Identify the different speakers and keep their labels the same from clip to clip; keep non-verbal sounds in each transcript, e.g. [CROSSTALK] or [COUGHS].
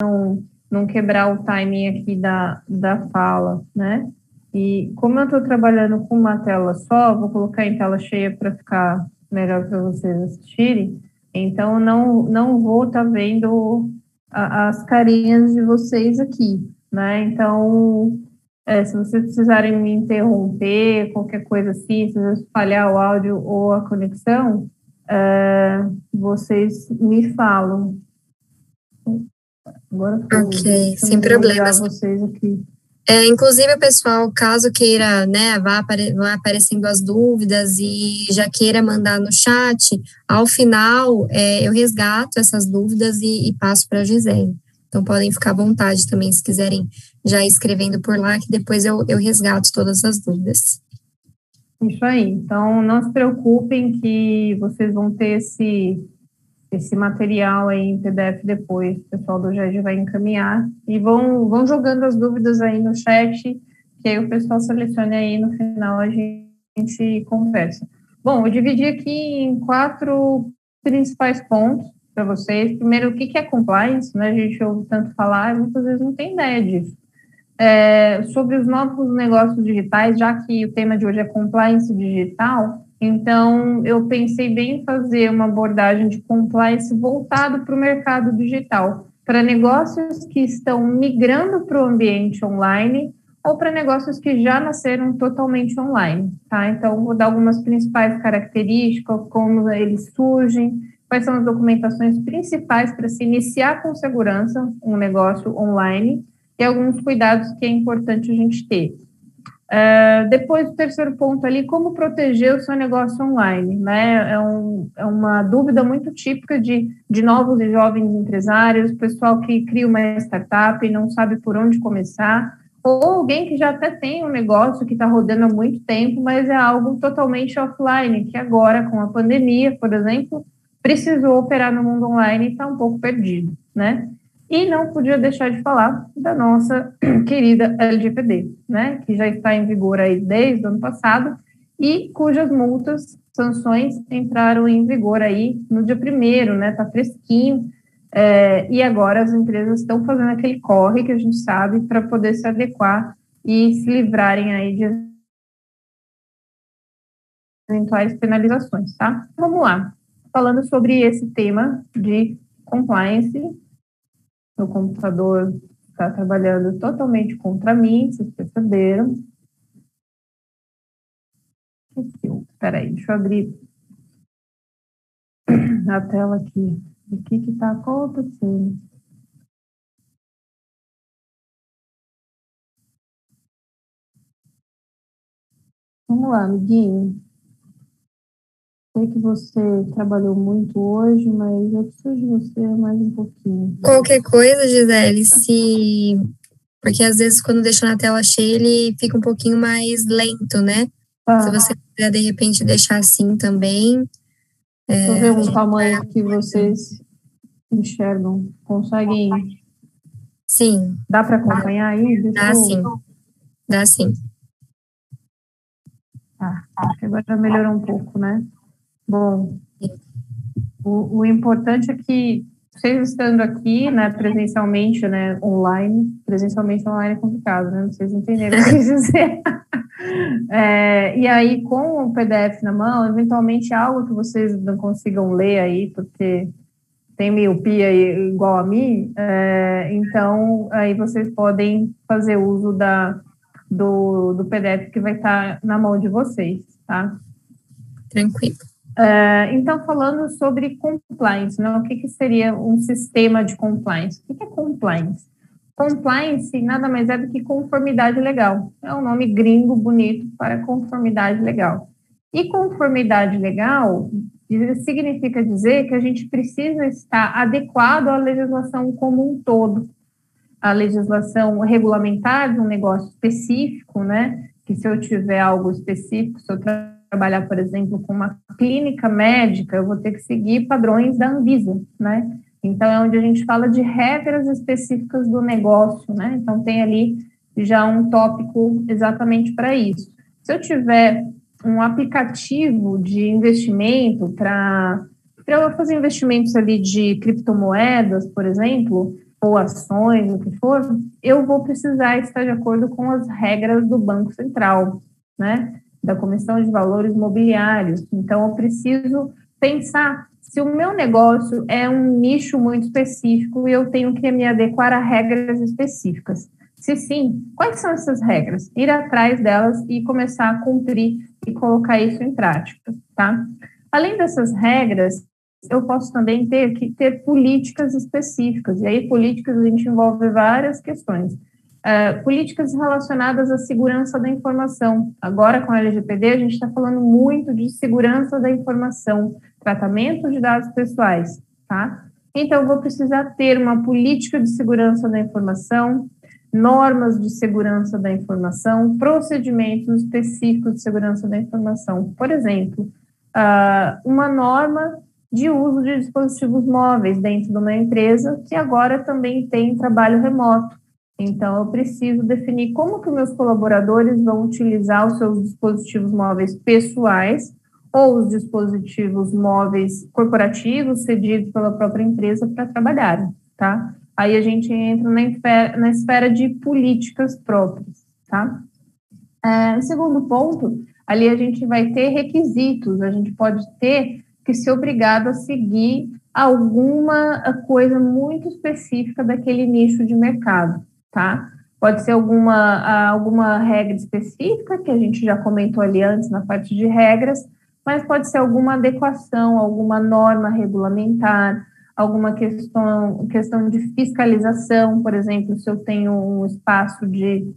Speaker 1: não, não quebrar o timing aqui da, da fala, né? E como eu estou trabalhando com uma tela só, vou colocar em tela cheia para ficar melhor para vocês assistirem. Então, não, não vou estar tá vendo a, as carinhas de vocês aqui, né? Então, é, se vocês precisarem me interromper, qualquer coisa assim, se vocês falhar o áudio ou a conexão, é, vocês me falam.
Speaker 2: Agora, ok, sem problemas. Vocês aqui. É, inclusive, pessoal, caso queira, né, vá, apare vá aparecendo as dúvidas e já queira mandar no chat, ao final é, eu resgato essas dúvidas e, e passo para a Gisele. Então, podem ficar à vontade também, se quiserem já escrevendo por lá, que depois eu, eu resgato todas as dúvidas.
Speaker 1: Isso aí. Então, não se preocupem que vocês vão ter esse esse material aí em PDF depois, o pessoal do GED vai encaminhar e vão, vão jogando as dúvidas aí no chat, que aí o pessoal selecione aí no final a gente conversa. Bom, eu dividi aqui em quatro principais pontos para vocês. Primeiro, o que é compliance, né? A gente ouve tanto falar muitas vezes não tem ideia disso. É, sobre os novos negócios digitais, já que o tema de hoje é compliance digital, então, eu pensei bem em fazer uma abordagem de compliance voltado para o mercado digital, para negócios que estão migrando para o ambiente online ou para negócios que já nasceram totalmente online, tá? Então, vou dar algumas principais características, como eles surgem, quais são as documentações principais para se iniciar com segurança um negócio online e alguns cuidados que é importante a gente ter. Uh, depois, o terceiro ponto ali, como proteger o seu negócio online, né? É, um, é uma dúvida muito típica de, de novos e jovens empresários, pessoal que cria uma startup e não sabe por onde começar, ou alguém que já até tem um negócio que está rodando há muito tempo, mas é algo totalmente offline, que agora, com a pandemia, por exemplo, precisou operar no mundo online e está um pouco perdido, né? E não podia deixar de falar da nossa [CLEARS THROAT] querida LGPD, né, que já está em vigor aí desde o ano passado e cujas multas, sanções entraram em vigor aí no dia primeiro, né, tá fresquinho, é, e agora as empresas estão fazendo aquele corre que a gente sabe para poder se adequar e se livrarem aí de eventuais penalizações, tá? Vamos lá, falando sobre esse tema de compliance meu computador está trabalhando totalmente contra mim, vocês perceberam. Espera aí, deixa eu abrir [CLEARS THROAT] a tela aqui. O que está acontecendo? Vamos lá, amiguinho sei que você trabalhou muito hoje, mas eu preciso de você mais um pouquinho.
Speaker 2: Qualquer coisa, Gisele, se. Porque às vezes quando deixa na tela cheia, ele fica um pouquinho mais lento, né? Ah. Se você quiser, de repente, deixar assim também.
Speaker 1: É... Deixa eu ver o tamanho que vocês enxergam. Conseguem.
Speaker 2: Sim.
Speaker 1: Dá para acompanhar aí?
Speaker 2: Deixa Dá eu... sim. Dá sim.
Speaker 1: Ah, acho que agora melhorou um pouco, né? Bom, o, o importante é que vocês estando aqui, né, presencialmente, né, online, presencialmente online é complicado, né, vocês entenderam o que eu quis dizer. [LAUGHS] é, e aí, com o PDF na mão, eventualmente algo que vocês não consigam ler aí, porque tem miopia igual a mim, é, então aí vocês podem fazer uso da, do, do PDF que vai estar na mão de vocês, tá?
Speaker 2: Tranquilo.
Speaker 1: Uh, então, falando sobre compliance, né? o que, que, seria um sistema de compliance? O que, que é compliance? Compliance nada mais é do que conformidade legal. É um nome gringo bonito para conformidade legal. E conformidade legal significa dizer que a gente precisa estar adequado à legislação como um todo. A legislação regulamentar de um negócio específico, né? Que se eu tiver algo específico, se eu trabalhar, por exemplo, com uma clínica médica, eu vou ter que seguir padrões da Anvisa, né? Então, é onde a gente fala de regras específicas do negócio, né? Então, tem ali já um tópico exatamente para isso. Se eu tiver um aplicativo de investimento para eu fazer investimentos ali de criptomoedas, por exemplo, ou ações, o que for, eu vou precisar estar de acordo com as regras do Banco Central, né? Da Comissão de Valores Mobiliários. Então, eu preciso pensar se o meu negócio é um nicho muito específico e eu tenho que me adequar a regras específicas. Se sim, quais são essas regras? Ir atrás delas e começar a cumprir e colocar isso em prática, tá? Além dessas regras, eu posso também ter que ter políticas específicas, e aí políticas a gente envolve várias questões. Uh, políticas relacionadas à segurança da informação. Agora, com a LGPD, a gente está falando muito de segurança da informação, tratamento de dados pessoais, tá? Então, vou precisar ter uma política de segurança da informação, normas de segurança da informação, procedimentos específicos de segurança da informação. Por exemplo, uh, uma norma de uso de dispositivos móveis dentro de uma empresa que agora também tem trabalho remoto. Então, eu preciso definir como que meus colaboradores vão utilizar os seus dispositivos móveis pessoais ou os dispositivos móveis corporativos cedidos pela própria empresa para trabalharem, tá? Aí a gente entra na esfera, na esfera de políticas próprias, tá? É, segundo ponto, ali a gente vai ter requisitos, a gente pode ter que ser obrigado a seguir alguma coisa muito específica daquele nicho de mercado, tá? Pode ser alguma, alguma regra específica, que a gente já comentou ali antes na parte de regras, mas pode ser alguma adequação, alguma norma regulamentar, alguma questão, questão de fiscalização, por exemplo, se eu tenho um espaço de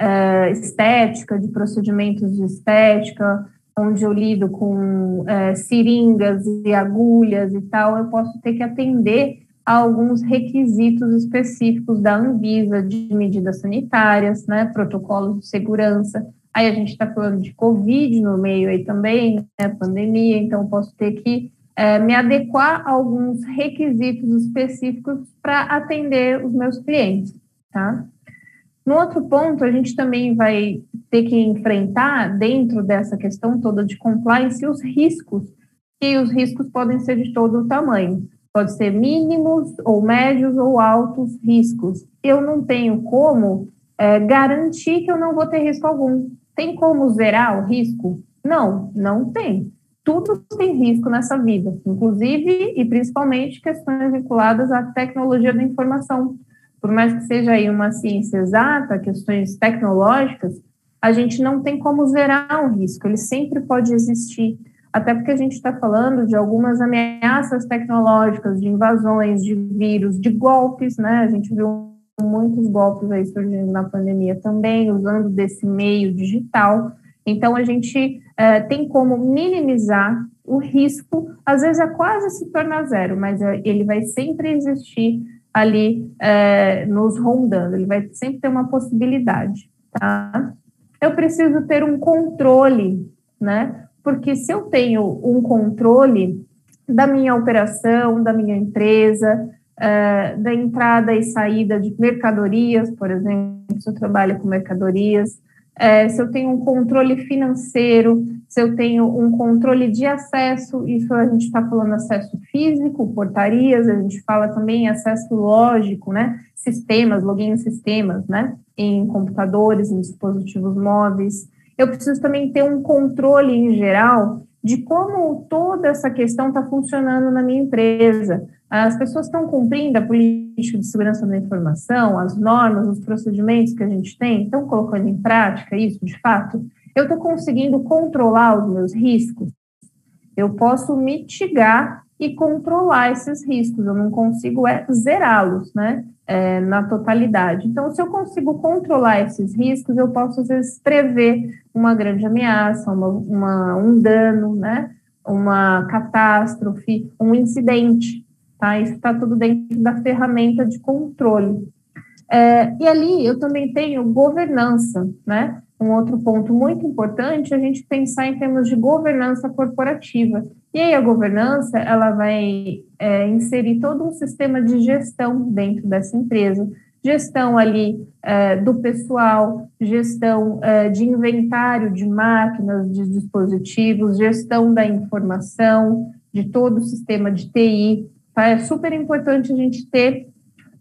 Speaker 1: uh, estética, de procedimentos de estética, onde eu lido com é, seringas e agulhas e tal, eu posso ter que atender a alguns requisitos específicos da Anvisa de medidas sanitárias, né, protocolos de segurança. Aí a gente está falando de Covid no meio aí também, né, pandemia, então posso ter que é, me adequar a alguns requisitos específicos para atender os meus clientes, tá? No outro ponto, a gente também vai ter que enfrentar, dentro dessa questão toda de compliance, os riscos, e os riscos podem ser de todo o tamanho. Pode ser mínimos, ou médios, ou altos riscos. Eu não tenho como é, garantir que eu não vou ter risco algum. Tem como zerar o risco? Não, não tem. Tudo tem risco nessa vida, inclusive e principalmente questões vinculadas à tecnologia da informação por mais que seja aí uma ciência exata, questões tecnológicas, a gente não tem como zerar o risco, ele sempre pode existir, até porque a gente está falando de algumas ameaças tecnológicas, de invasões, de vírus, de golpes, né? A gente viu muitos golpes aí surgindo na pandemia também, usando desse meio digital. Então, a gente é, tem como minimizar o risco, às vezes é quase se tornar zero, mas é, ele vai sempre existir ali é, nos rondando, ele vai sempre ter uma possibilidade, tá? Eu preciso ter um controle, né? Porque se eu tenho um controle da minha operação, da minha empresa, é, da entrada e saída de mercadorias, por exemplo, se eu trabalho com mercadorias, é, se eu tenho um controle financeiro, se eu tenho um controle de acesso, isso a gente está falando acesso físico, portarias, a gente fala também acesso lógico, né? Sistemas, login em sistemas, né? Em computadores, em dispositivos móveis. Eu preciso também ter um controle em geral de como toda essa questão está funcionando na minha empresa. As pessoas estão cumprindo a política de segurança da informação, as normas, os procedimentos que a gente tem, estão colocando em prática isso de fato? Eu estou conseguindo controlar os meus riscos? Eu posso mitigar e controlar esses riscos, eu não consigo é, zerá-los, né, é, na totalidade. Então, se eu consigo controlar esses riscos, eu posso, às vezes, prever uma grande ameaça, uma, uma um dano, né, uma catástrofe, um incidente, tá? Isso está tudo dentro da ferramenta de controle. É, e ali eu também tenho governança, né? Um outro ponto muito importante é a gente pensar em termos de governança corporativa. E aí a governança, ela vai é, inserir todo um sistema de gestão dentro dessa empresa, gestão ali é, do pessoal, gestão é, de inventário de máquinas, de dispositivos, gestão da informação, de todo o sistema de TI. Tá? É super importante a gente ter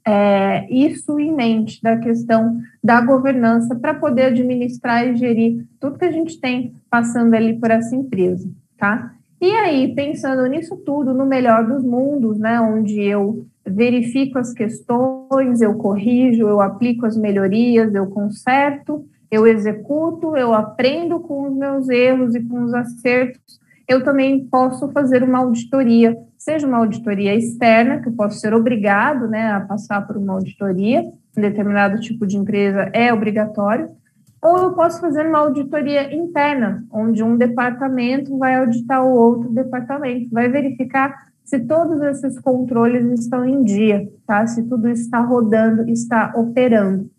Speaker 1: é, isso em mente da questão da governança para poder administrar e gerir tudo que a gente tem passando ali por essa empresa, tá? E aí, pensando nisso tudo, no melhor dos mundos, né, onde eu verifico as questões, eu corrijo, eu aplico as melhorias, eu conserto, eu executo, eu aprendo com os meus erros e com os acertos, eu também posso fazer uma auditoria, seja uma auditoria externa, que eu posso ser obrigado né, a passar por uma auditoria, um determinado tipo de empresa é obrigatório, ou eu posso fazer uma auditoria interna, onde um departamento vai auditar o outro departamento, vai verificar se todos esses controles estão em dia, tá? Se tudo está rodando, está operando.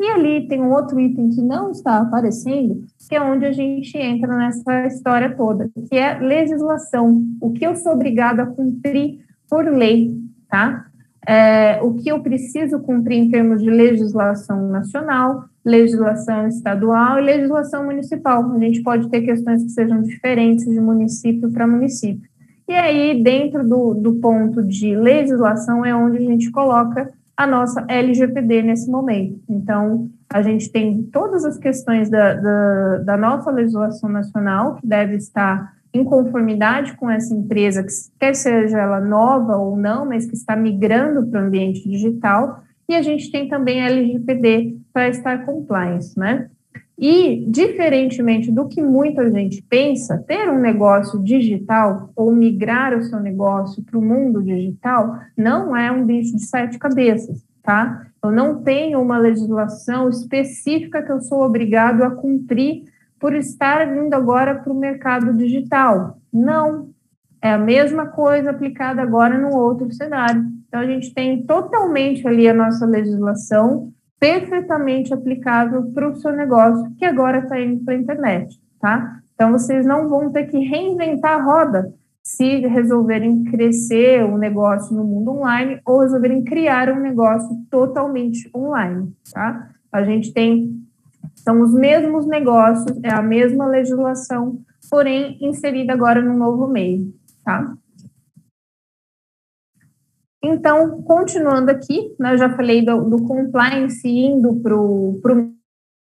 Speaker 1: E ali tem um outro item que não está aparecendo, que é onde a gente entra nessa história toda, que é legislação. O que eu sou obrigado a cumprir por lei, tá? É, o que eu preciso cumprir em termos de legislação nacional, legislação estadual e legislação municipal. A gente pode ter questões que sejam diferentes de município para município. E aí, dentro do, do ponto de legislação, é onde a gente coloca a nossa LGPD nesse momento. Então, a gente tem todas as questões da, da, da nossa legislação nacional, que deve estar em conformidade com essa empresa, que quer seja ela nova ou não, mas que está migrando para o ambiente digital, e a gente tem também a LGPD para estar compliance, né? E, diferentemente do que muita gente pensa, ter um negócio digital ou migrar o seu negócio para o mundo digital não é um bicho de sete cabeças, tá? Eu não tenho uma legislação específica que eu sou obrigado a cumprir por estar vindo agora para o mercado digital. Não. É a mesma coisa aplicada agora no outro cenário. Então, a gente tem totalmente ali a nossa legislação perfeitamente aplicável para o seu negócio, que agora está indo para a internet, tá? Então, vocês não vão ter que reinventar a roda se resolverem crescer um negócio no mundo online ou resolverem criar um negócio totalmente online, tá? A gente tem, são os mesmos negócios, é a mesma legislação, porém inserida agora num novo meio, tá? Então, continuando aqui, né, eu já falei do, do compliance indo para o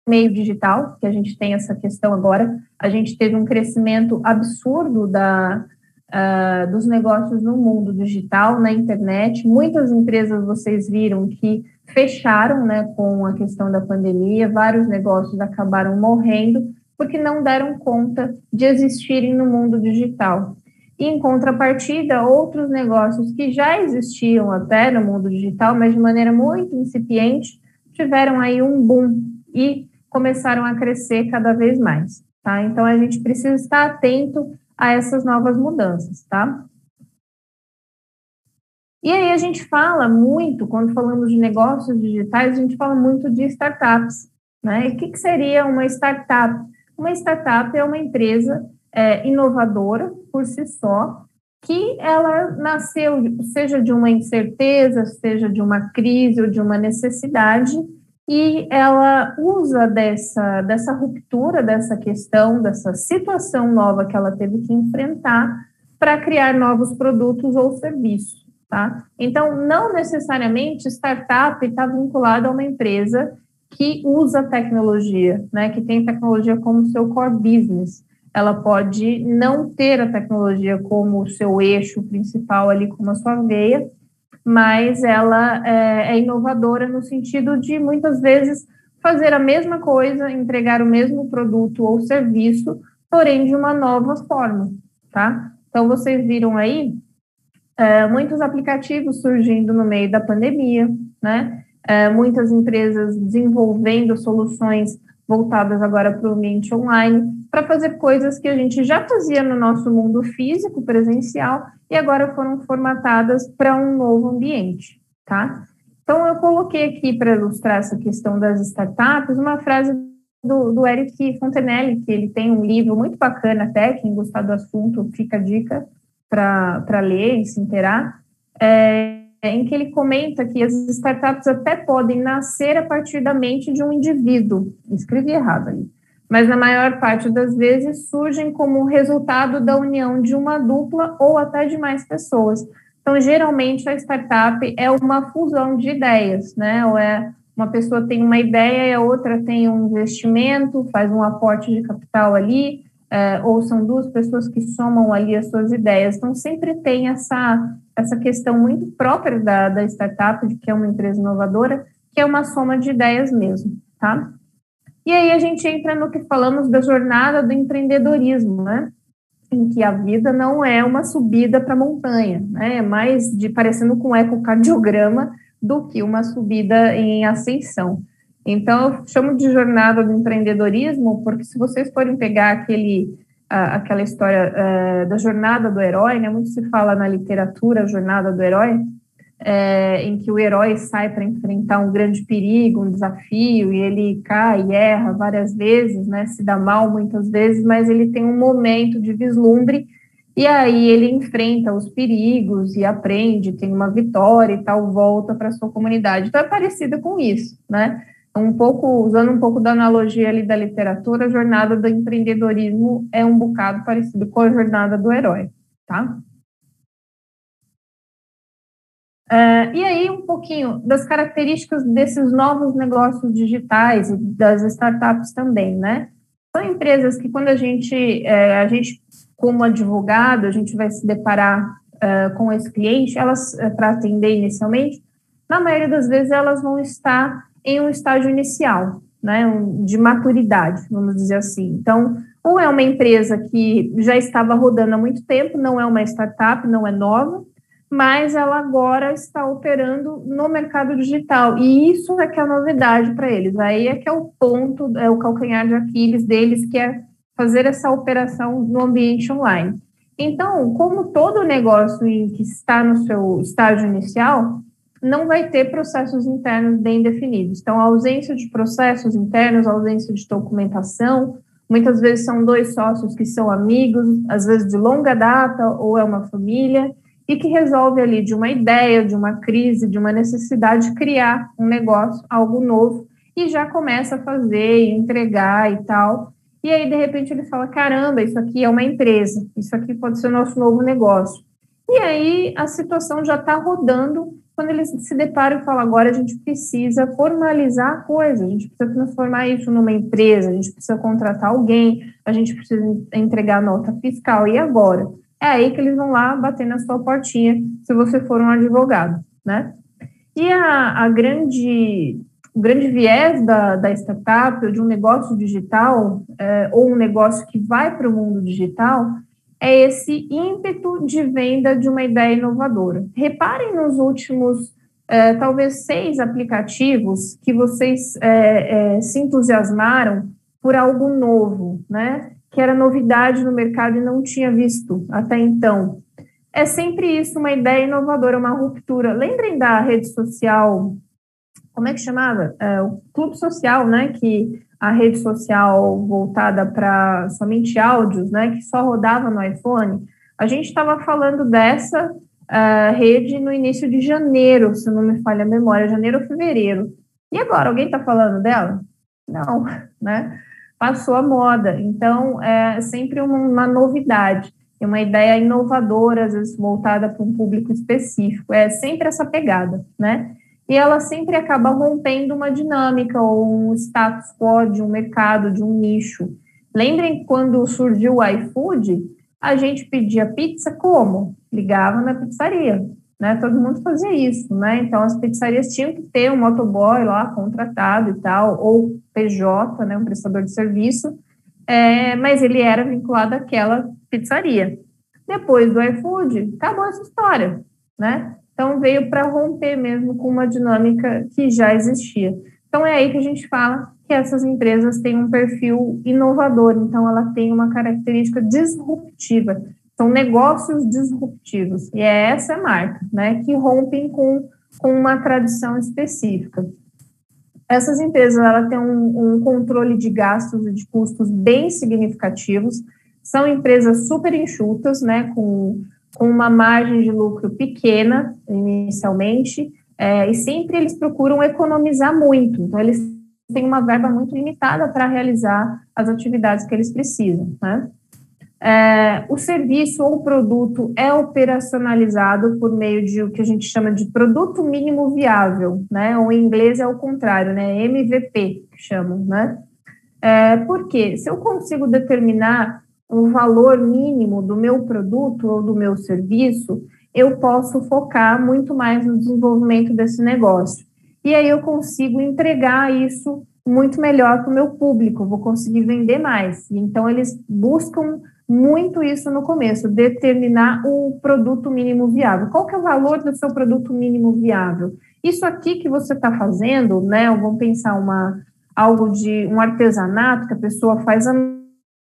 Speaker 1: meio digital, que a gente tem essa questão agora. A gente teve um crescimento absurdo da, uh, dos negócios no mundo digital, na internet. Muitas empresas vocês viram que fecharam né, com a questão da pandemia, vários negócios acabaram morrendo porque não deram conta de existirem no mundo digital. E, em contrapartida, outros negócios que já existiam até no mundo digital, mas de maneira muito incipiente, tiveram aí um boom e começaram a crescer cada vez mais, tá? Então, a gente precisa estar atento a essas novas mudanças, tá? E aí a gente fala muito, quando falamos de negócios digitais, a gente fala muito de startups, né? E o que, que seria uma startup? Uma startup é uma empresa é, inovadora por si só, que ela nasceu, seja de uma incerteza, seja de uma crise ou de uma necessidade, e ela usa dessa, dessa ruptura, dessa questão, dessa situação nova que ela teve que enfrentar para criar novos produtos ou serviços, tá? Então, não necessariamente startup está vinculada a uma empresa que usa tecnologia, né, que tem tecnologia como seu core business ela pode não ter a tecnologia como seu eixo principal ali, como a sua veia, mas ela é, é inovadora no sentido de muitas vezes fazer a mesma coisa, entregar o mesmo produto ou serviço, porém de uma nova forma, tá? Então vocês viram aí é, muitos aplicativos surgindo no meio da pandemia, né? É, muitas empresas desenvolvendo soluções voltadas agora para o ambiente online, para fazer coisas que a gente já fazia no nosso mundo físico, presencial, e agora foram formatadas para um novo ambiente, tá? Então, eu coloquei aqui para ilustrar essa questão das startups uma frase do, do Eric Fontenelle, que ele tem um livro muito bacana até, quem gostar do assunto, fica a dica para ler e se inteirar, é, em que ele comenta que as startups até podem nascer a partir da mente de um indivíduo. Escrevi errado ali. Mas na maior parte das vezes surgem como resultado da união de uma dupla ou até de mais pessoas. Então, geralmente, a startup é uma fusão de ideias, né? Ou é uma pessoa tem uma ideia e a outra tem um investimento, faz um aporte de capital ali, é, ou são duas pessoas que somam ali as suas ideias. Então, sempre tem essa, essa questão muito própria da, da startup, de que é uma empresa inovadora, que é uma soma de ideias mesmo, tá? E aí a gente entra no que falamos da jornada do empreendedorismo, né? Em que a vida não é uma subida para a montanha, né? É mais de parecendo com um ecocardiograma, do que uma subida em ascensão. Então, eu chamo de jornada do empreendedorismo, porque se vocês forem pegar aquele, aquela história uh, da jornada do herói, né, muito se fala na literatura, jornada do herói, é, em que o herói sai para enfrentar um grande perigo, um desafio, e ele cai e erra várias vezes, né, se dá mal muitas vezes, mas ele tem um momento de vislumbre e aí ele enfrenta os perigos e aprende, tem uma vitória e tal, volta para sua comunidade. Então é parecido com isso, né? Um pouco, usando um pouco da analogia ali da literatura, a jornada do empreendedorismo é um bocado parecido com a jornada do herói, tá? Uh, e aí, um pouquinho das características desses novos negócios digitais e das startups também, né? São empresas que, quando a gente, é, a gente como advogado, a gente vai se deparar uh, com esse cliente, elas, uh, para atender inicialmente, na maioria das vezes elas vão estar em um estágio inicial, né, de maturidade, vamos dizer assim. Então, ou é uma empresa que já estava rodando há muito tempo, não é uma startup, não é nova, mas ela agora está operando no mercado digital. E isso é que é a novidade para eles. Aí é que é o ponto, é o calcanhar de Aquiles deles, que é fazer essa operação no ambiente online. Então, como todo negócio que está no seu estágio inicial, não vai ter processos internos bem definidos. Então, a ausência de processos internos, a ausência de documentação, muitas vezes são dois sócios que são amigos, às vezes de longa data, ou é uma família, e que resolve ali de uma ideia, de uma crise, de uma necessidade, criar um negócio, algo novo, e já começa a fazer, entregar e tal, e aí, de repente, ele fala: caramba, isso aqui é uma empresa, isso aqui pode ser nosso novo negócio. E aí, a situação já está rodando quando eles se deparam e falam: agora a gente precisa formalizar a coisa, a gente precisa transformar isso numa empresa, a gente precisa contratar alguém, a gente precisa entregar nota fiscal. E agora? É aí que eles vão lá bater na sua portinha, se você for um advogado, né? E a, a grande o grande viés da, da startup ou de um negócio digital, é, ou um negócio que vai para o mundo digital, é esse ímpeto de venda de uma ideia inovadora. Reparem nos últimos, é, talvez, seis aplicativos que vocês é, é se entusiasmaram por algo novo, né? Que era novidade no mercado e não tinha visto até então. É sempre isso, uma ideia inovadora, uma ruptura. Lembrem da rede social como é que chamava? É, o Clube Social, né? Que a rede social voltada para somente áudios, né? Que só rodava no iPhone. A gente estava falando dessa uh, rede no início de janeiro, se não me falha a memória, janeiro ou fevereiro. E agora, alguém está falando dela? Não, [LAUGHS] né? Passou a moda. Então, é sempre uma, uma novidade, uma ideia inovadora, às vezes voltada para um público específico. É sempre essa pegada, né? e ela sempre acaba rompendo uma dinâmica ou um status quo de um mercado, de um nicho. Lembrem quando surgiu o iFood, a gente pedia pizza como? Ligava na pizzaria, né? Todo mundo fazia isso, né? Então as pizzarias tinham que ter um motoboy lá contratado e tal, ou PJ, né? Um prestador de serviço, é, mas ele era vinculado àquela pizzaria. Depois do iFood, acabou essa história, né? Então, veio para romper mesmo com uma dinâmica que já existia. Então, é aí que a gente fala que essas empresas têm um perfil inovador, então, ela tem uma característica disruptiva. São negócios disruptivos. E é essa a marca, né, que rompem com, com uma tradição específica. Essas empresas ela têm um, um controle de gastos e de custos bem significativos, são empresas super enxutas, né, com com uma margem de lucro pequena, inicialmente, é, e sempre eles procuram economizar muito. Então, eles têm uma verba muito limitada para realizar as atividades que eles precisam, né? É, o serviço ou produto é operacionalizado por meio de o que a gente chama de produto mínimo viável, né? Ou em inglês é o contrário, né? MVP, que chamam, né? É, porque se eu consigo determinar um valor mínimo do meu produto ou do meu serviço, eu posso focar muito mais no desenvolvimento desse negócio. E aí eu consigo entregar isso muito melhor para o meu público, vou conseguir vender mais. Então, eles buscam muito isso no começo, determinar o produto mínimo viável. Qual que é o valor do seu produto mínimo viável? Isso aqui que você está fazendo, né? Vamos pensar uma algo de um artesanato que a pessoa faz a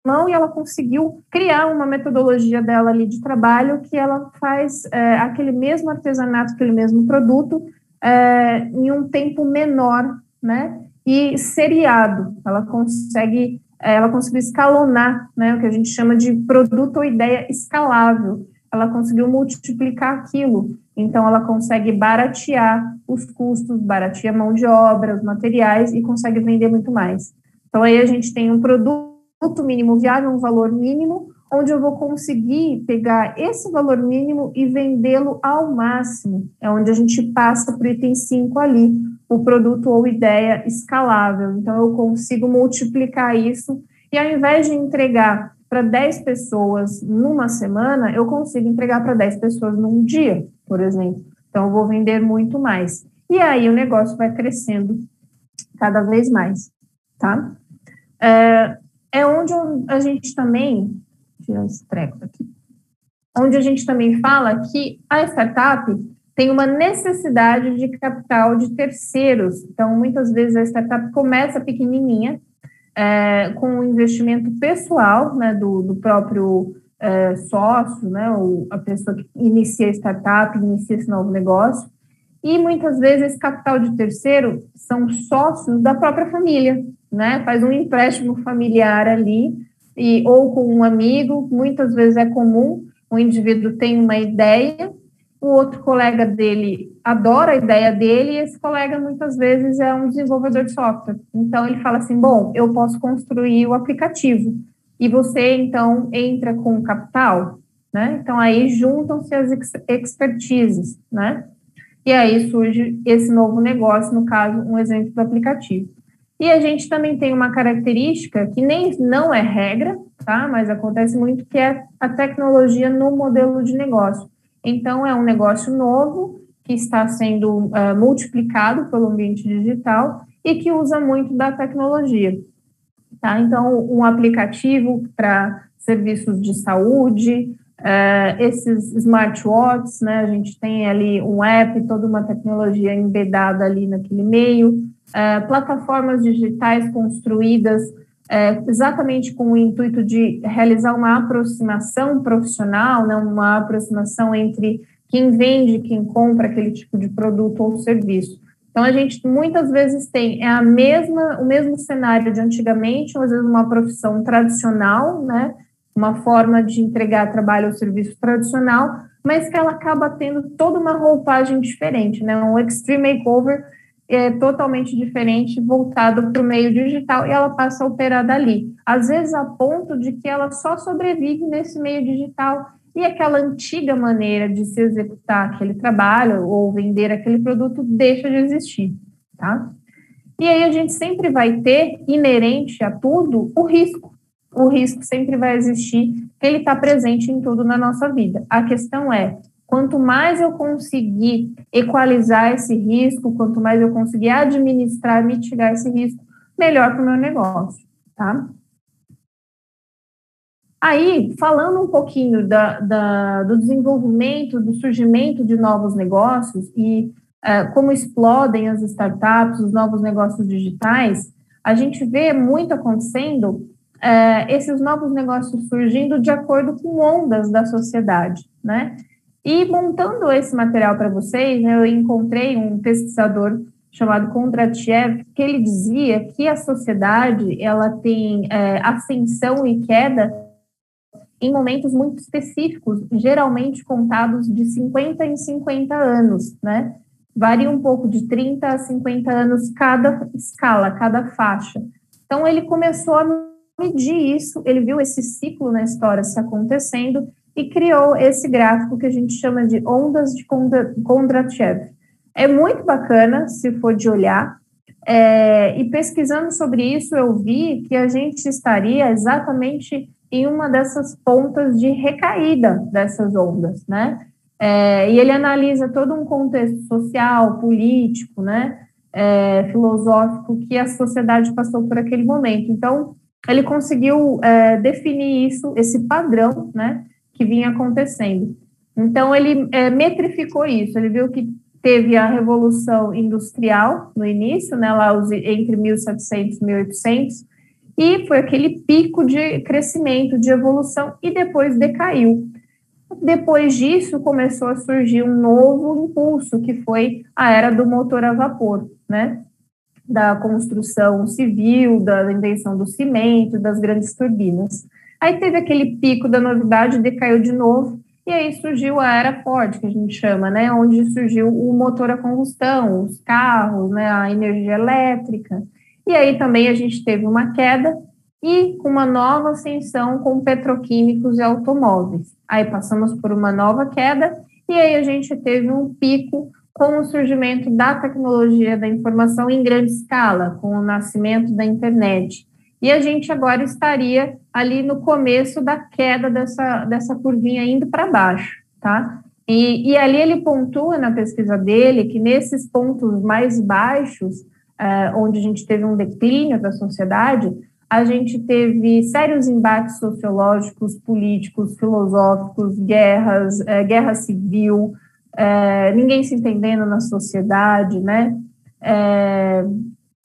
Speaker 1: mão e ela conseguiu criar uma metodologia dela ali de trabalho que ela faz é, aquele mesmo artesanato, aquele mesmo produto é, em um tempo menor, né? E seriado, ela consegue ela conseguiu escalonar, né, o que a gente chama de produto ou ideia escalável. Ela conseguiu multiplicar aquilo. Então, ela consegue baratear os custos, baratear a mão de obra, os materiais e consegue vender muito mais. Então, aí a gente tem um produto mínimo viável, um valor mínimo, onde eu vou conseguir pegar esse valor mínimo e vendê-lo ao máximo. É onde a gente passa para o item 5 ali, o produto ou ideia escalável. Então, eu consigo multiplicar isso e ao invés de entregar para 10 pessoas numa semana, eu consigo entregar para 10 pessoas num dia, por exemplo. Então, eu vou vender muito mais. E aí o negócio vai crescendo cada vez mais, tá? É, é onde a gente também, tirar esse treco aqui, onde a gente também fala que a startup tem uma necessidade de capital de terceiros. Então, muitas vezes a startup começa pequenininha, é, com um investimento pessoal né, do, do próprio é, sócio, né, ou a pessoa que inicia a startup, inicia esse novo negócio, e muitas vezes esse capital de terceiro são sócios da própria família, né, faz um empréstimo familiar ali, e, ou com um amigo, muitas vezes é comum, o indivíduo tem uma ideia, o outro colega dele adora a ideia dele e esse colega muitas vezes é um desenvolvedor de software. Então ele fala assim: bom, eu posso construir o aplicativo e você então entra com capital, né? Então aí juntam-se as expertises, né? E aí surge esse novo negócio, no caso, um exemplo do aplicativo. E a gente também tem uma característica que nem não é regra, tá? Mas acontece muito que é a tecnologia no modelo de negócio. Então, é um negócio novo que está sendo uh, multiplicado pelo ambiente digital e que usa muito da tecnologia. Tá? Então, um aplicativo para serviços de saúde, uh, esses smartwatches, né? A gente tem ali um app, toda uma tecnologia embedada ali naquele meio, uh, plataformas digitais construídas é, exatamente com o intuito de realizar uma aproximação profissional, né, uma aproximação entre quem vende quem compra aquele tipo de produto ou serviço. Então, a gente muitas vezes tem é a mesma, o mesmo cenário de antigamente, às vezes uma profissão tradicional, né, uma forma de entregar trabalho ou serviço tradicional, mas que ela acaba tendo toda uma roupagem diferente, né, um extreme makeover é totalmente diferente, voltado para o meio digital, e ela passa a operar dali. Às vezes, a ponto de que ela só sobrevive nesse meio digital e aquela antiga maneira de se executar aquele trabalho ou vender aquele produto deixa de existir, tá? E aí a gente sempre vai ter, inerente a tudo, o risco. O risco sempre vai existir, ele está presente em tudo na nossa vida. A questão é, Quanto mais eu conseguir equalizar esse risco, quanto mais eu conseguir administrar, mitigar esse risco, melhor para o meu negócio, tá? Aí, falando um pouquinho da, da, do desenvolvimento, do surgimento de novos negócios e uh, como explodem as startups, os novos negócios digitais, a gente vê muito acontecendo uh, esses novos negócios surgindo de acordo com ondas da sociedade, né? E montando esse material para vocês, né, eu encontrei um pesquisador chamado Kondratiev, que ele dizia que a sociedade ela tem é, ascensão e queda em momentos muito específicos, geralmente contados de 50 em 50 anos, né? Varia um pouco de 30 a 50 anos cada escala, cada faixa. Então ele começou medir isso, ele viu esse ciclo na história se acontecendo e criou esse gráfico que a gente chama de ondas de Kondratiev. É muito bacana, se for de olhar, é, e pesquisando sobre isso, eu vi que a gente estaria exatamente em uma dessas pontas de recaída dessas ondas, né? É, e ele analisa todo um contexto social, político, né? É, filosófico que a sociedade passou por aquele momento. Então, ele conseguiu é, definir isso, esse padrão, né? Que vinha acontecendo. Então, ele é, metrificou isso. Ele viu que teve a Revolução Industrial no início, né, lá entre 1700 e 1800, e foi aquele pico de crescimento, de evolução, e depois decaiu. Depois disso, começou a surgir um novo impulso, que foi a era do motor a vapor, né? Da construção civil, da invenção do cimento, das grandes turbinas. Aí teve aquele pico da novidade, decaiu de novo, e aí surgiu a era Ford, que a gente chama, né? Onde surgiu o motor a combustão, os carros, né? A energia elétrica. E aí também a gente teve uma queda e uma nova ascensão com petroquímicos e automóveis. Aí passamos por uma nova queda e aí a gente teve um pico com o surgimento da tecnologia da informação em grande escala, com o nascimento da internet e a gente agora estaria ali no começo da queda dessa, dessa curvinha indo para baixo, tá? E, e, ali ele pontua na pesquisa dele que nesses pontos mais baixos, é, onde a gente teve um declínio da sociedade, a gente teve sérios embates sociológicos, políticos, filosóficos, guerras, é, guerra civil, é, ninguém se entendendo na sociedade, né?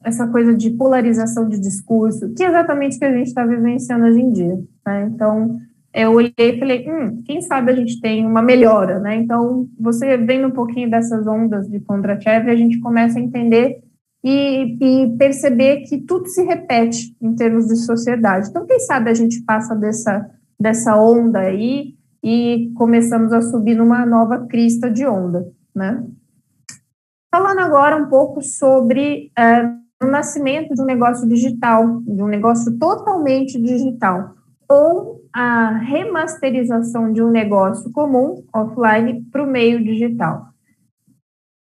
Speaker 1: Essa coisa de polarização de discurso, que é exatamente o que a gente está vivenciando hoje em dia. Né? Então, eu olhei e falei, hum, quem sabe a gente tem uma melhora, né? Então, você vendo um pouquinho dessas ondas de Kondrachev, a gente começa a entender e, e, perceber que tudo se repete em termos de sociedade. Então, quem sabe a gente passa dessa, dessa onda aí e começamos a subir numa nova crista de onda, né? Falando agora um pouco sobre uh, o nascimento de um negócio digital, de um negócio totalmente digital, ou a remasterização de um negócio comum, offline, para o meio digital.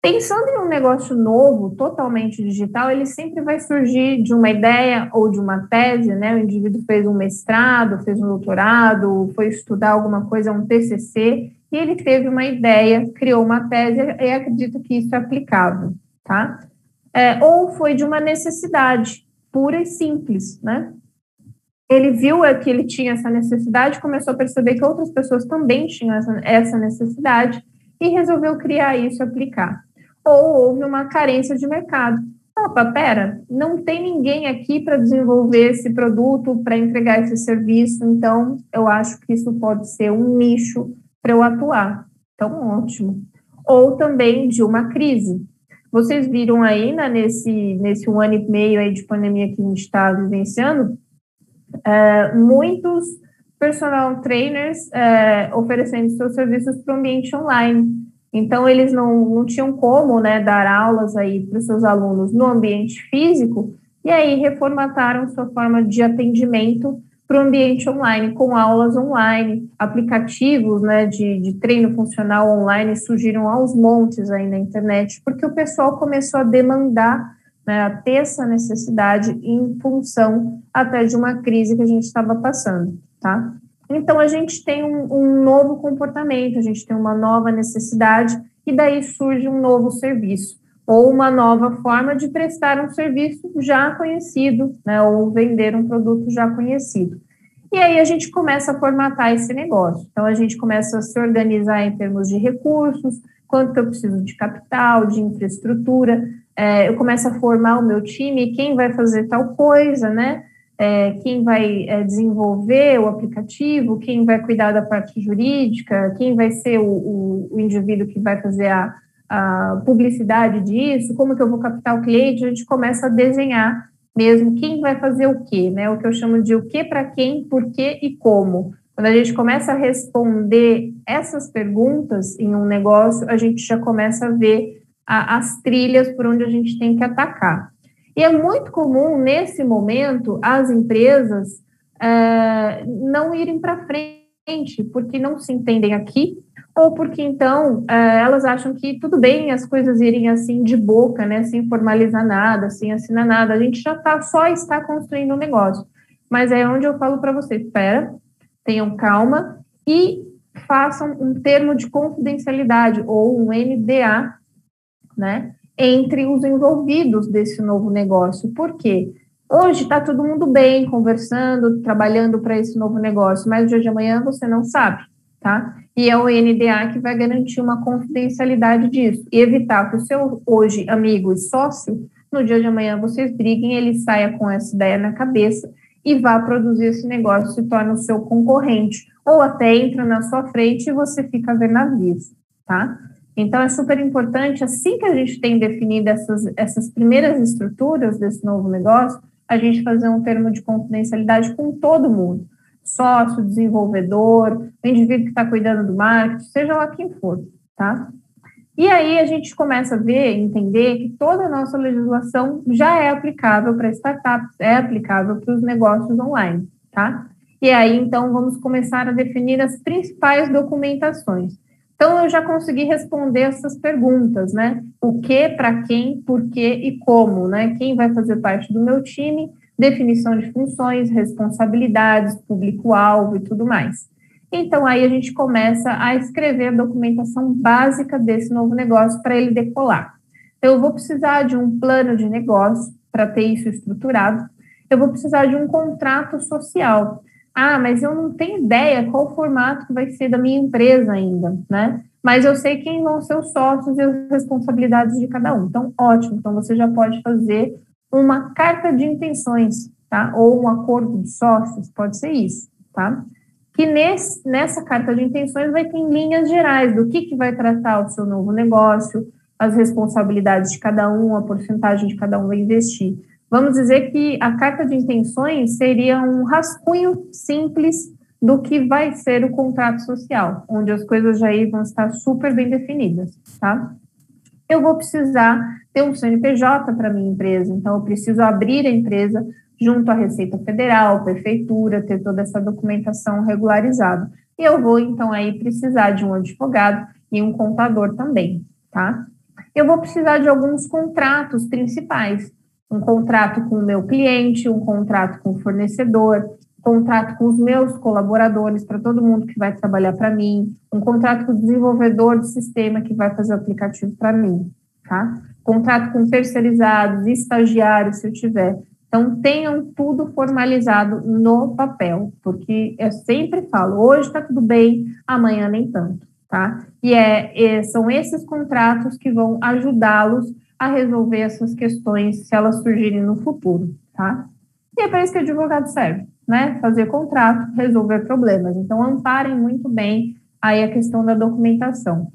Speaker 1: Pensando em um negócio novo, totalmente digital, ele sempre vai surgir de uma ideia ou de uma tese, né? O indivíduo fez um mestrado, fez um doutorado, foi estudar alguma coisa, um TCC, e ele teve uma ideia, criou uma tese e acredita que isso é aplicável, tá? É, ou foi de uma necessidade pura e simples, né? Ele viu que ele tinha essa necessidade, começou a perceber que outras pessoas também tinham essa, essa necessidade e resolveu criar isso e aplicar. Ou houve uma carência de mercado. Opa, pera, não tem ninguém aqui para desenvolver esse produto, para entregar esse serviço, então eu acho que isso pode ser um nicho para eu atuar. Então, ótimo. Ou também de uma crise. Vocês viram aí, né, nesse, nesse um ano e meio aí de pandemia que a gente está vivenciando, é, muitos personal trainers é, oferecendo seus serviços para o ambiente online. Então, eles não, não tinham como né, dar aulas aí para os seus alunos no ambiente físico, e aí reformataram sua forma de atendimento para o ambiente online, com aulas online, aplicativos né, de, de treino funcional online surgiram aos montes aí na internet, porque o pessoal começou a demandar, né, a ter essa necessidade em função até de uma crise que a gente estava passando, tá? Então, a gente tem um, um novo comportamento, a gente tem uma nova necessidade, e daí surge um novo serviço ou uma nova forma de prestar um serviço já conhecido, né, ou vender um produto já conhecido. E aí a gente começa a formatar esse negócio. Então a gente começa a se organizar em termos de recursos, quanto que eu preciso de capital, de infraestrutura. É, eu começo a formar o meu time, quem vai fazer tal coisa, né? É, quem vai é, desenvolver o aplicativo, quem vai cuidar da parte jurídica, quem vai ser o, o, o indivíduo que vai fazer a, a publicidade disso, como que eu vou captar o cliente, a gente começa a desenhar mesmo quem vai fazer o quê, né? O que eu chamo de o que para quem, por quê e como. Quando a gente começa a responder essas perguntas em um negócio, a gente já começa a ver a, as trilhas por onde a gente tem que atacar. E é muito comum, nesse momento, as empresas é, não irem para frente, porque não se entendem aqui, ou porque então é, elas acham que tudo bem as coisas irem assim de boca, né, sem formalizar nada, sem assinar nada, a gente já tá, só está construindo um negócio. Mas é onde eu falo para vocês, espera, tenham calma e façam um termo de confidencialidade ou um NDA, né, entre os envolvidos desse novo negócio. Por quê? Hoje está todo mundo bem, conversando, trabalhando para esse novo negócio, mas no dia de amanhã você não sabe, tá? E é o NDA que vai garantir uma confidencialidade disso. E evitar que o seu hoje amigo e sócio, no dia de amanhã vocês briguem, ele saia com essa ideia na cabeça e vá produzir esse negócio, se torna o seu concorrente, ou até entra na sua frente e você fica vendo navios, tá? Então, é super importante, assim que a gente tem definido essas, essas primeiras estruturas desse novo negócio, a gente fazer um termo de confidencialidade com todo mundo, sócio, desenvolvedor, o indivíduo que está cuidando do marketing, seja lá quem for, tá? E aí a gente começa a ver, entender que toda a nossa legislação já é aplicável para startups, é aplicável para os negócios online, tá? E aí, então, vamos começar a definir as principais documentações. Então, eu já consegui responder essas perguntas, né? O que, para quem, por que e como, né? Quem vai fazer parte do meu time, definição de funções, responsabilidades, público-alvo e tudo mais. Então, aí a gente começa a escrever a documentação básica desse novo negócio para ele decolar. Então, eu vou precisar de um plano de negócio para ter isso estruturado. Eu vou precisar de um contrato social. Ah, mas eu não tenho ideia qual o formato que vai ser da minha empresa ainda, né? Mas eu sei quem vão ser os sócios e as responsabilidades de cada um. Então, ótimo. Então, você já pode fazer uma carta de intenções, tá? Ou um acordo de sócios, pode ser isso, tá? Que nesse, nessa carta de intenções vai ter linhas gerais do que, que vai tratar o seu novo negócio, as responsabilidades de cada um, a porcentagem de cada um vai investir. Vamos dizer que a carta de intenções seria um rascunho simples do que vai ser o contrato social, onde as coisas já vão estar super bem definidas, tá? Eu vou precisar ter um CNPJ para minha empresa, então eu preciso abrir a empresa junto à Receita Federal, Prefeitura, ter toda essa documentação regularizada. E eu vou, então, aí precisar de um advogado e um contador também, tá? Eu vou precisar de alguns contratos principais, um contrato com o meu cliente, um contrato com o fornecedor, contrato com os meus colaboradores, para todo mundo que vai trabalhar para mim, um contrato com o desenvolvedor do sistema que vai fazer o aplicativo para mim, tá? Contrato com terceirizados, estagiários, se eu tiver. Então, tenham tudo formalizado no papel, porque eu sempre falo, hoje está tudo bem, amanhã nem tanto, tá? E é, é são esses contratos que vão ajudá-los a resolver essas questões se elas surgirem no futuro, tá? E é para isso que o advogado serve, né? Fazer contrato, resolver problemas. Então, amparem muito bem aí a questão da documentação.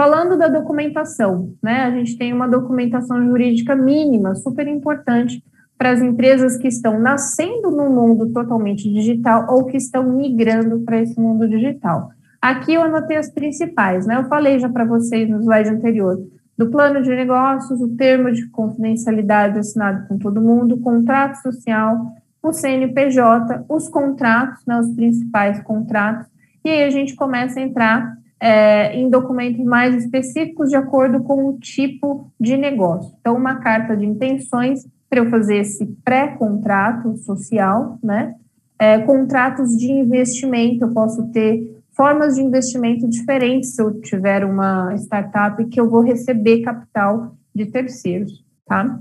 Speaker 1: Falando da documentação, né? A gente tem uma documentação jurídica mínima, super importante para as empresas que estão nascendo no mundo totalmente digital ou que estão migrando para esse mundo digital. Aqui eu anotei as principais, né? Eu falei já para vocês no slide anterior do plano de negócios, o termo de confidencialidade assinado com todo mundo, o contrato social, o CNPJ, os contratos, né, os principais contratos, e aí a gente começa a entrar é, em documentos mais específicos de acordo com o tipo de negócio. Então, uma carta de intenções para eu fazer esse pré-contrato social, né? É, contratos de investimento, eu posso ter formas de investimento diferentes se eu tiver uma startup que eu vou receber capital de terceiros, tá?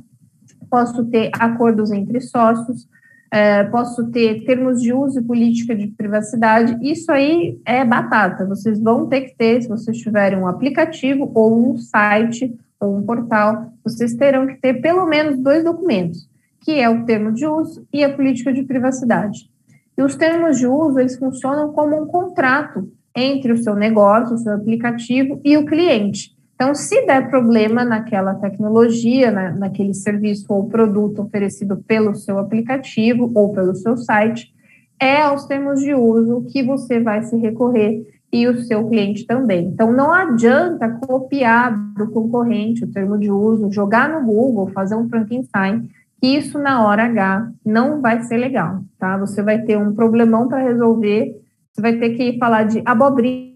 Speaker 1: Posso ter acordos entre sócios, é, posso ter termos de uso e política de privacidade. Isso aí é batata. Vocês vão ter que ter, se vocês tiverem um aplicativo ou um site ou um portal, vocês terão que ter pelo menos dois documentos, que é o termo de uso e a política de privacidade. E os termos de uso, eles funcionam como um contrato entre o seu negócio, o seu aplicativo e o cliente. Então, se der problema naquela tecnologia, na, naquele serviço ou produto oferecido pelo seu aplicativo ou pelo seu site, é aos termos de uso que você vai se recorrer e o seu cliente também. Então, não adianta copiar do concorrente o termo de uso, jogar no Google, fazer um Frankenstein que isso na hora H não vai ser legal, tá? Você vai ter um problemão para resolver, você vai ter que falar de abobrinha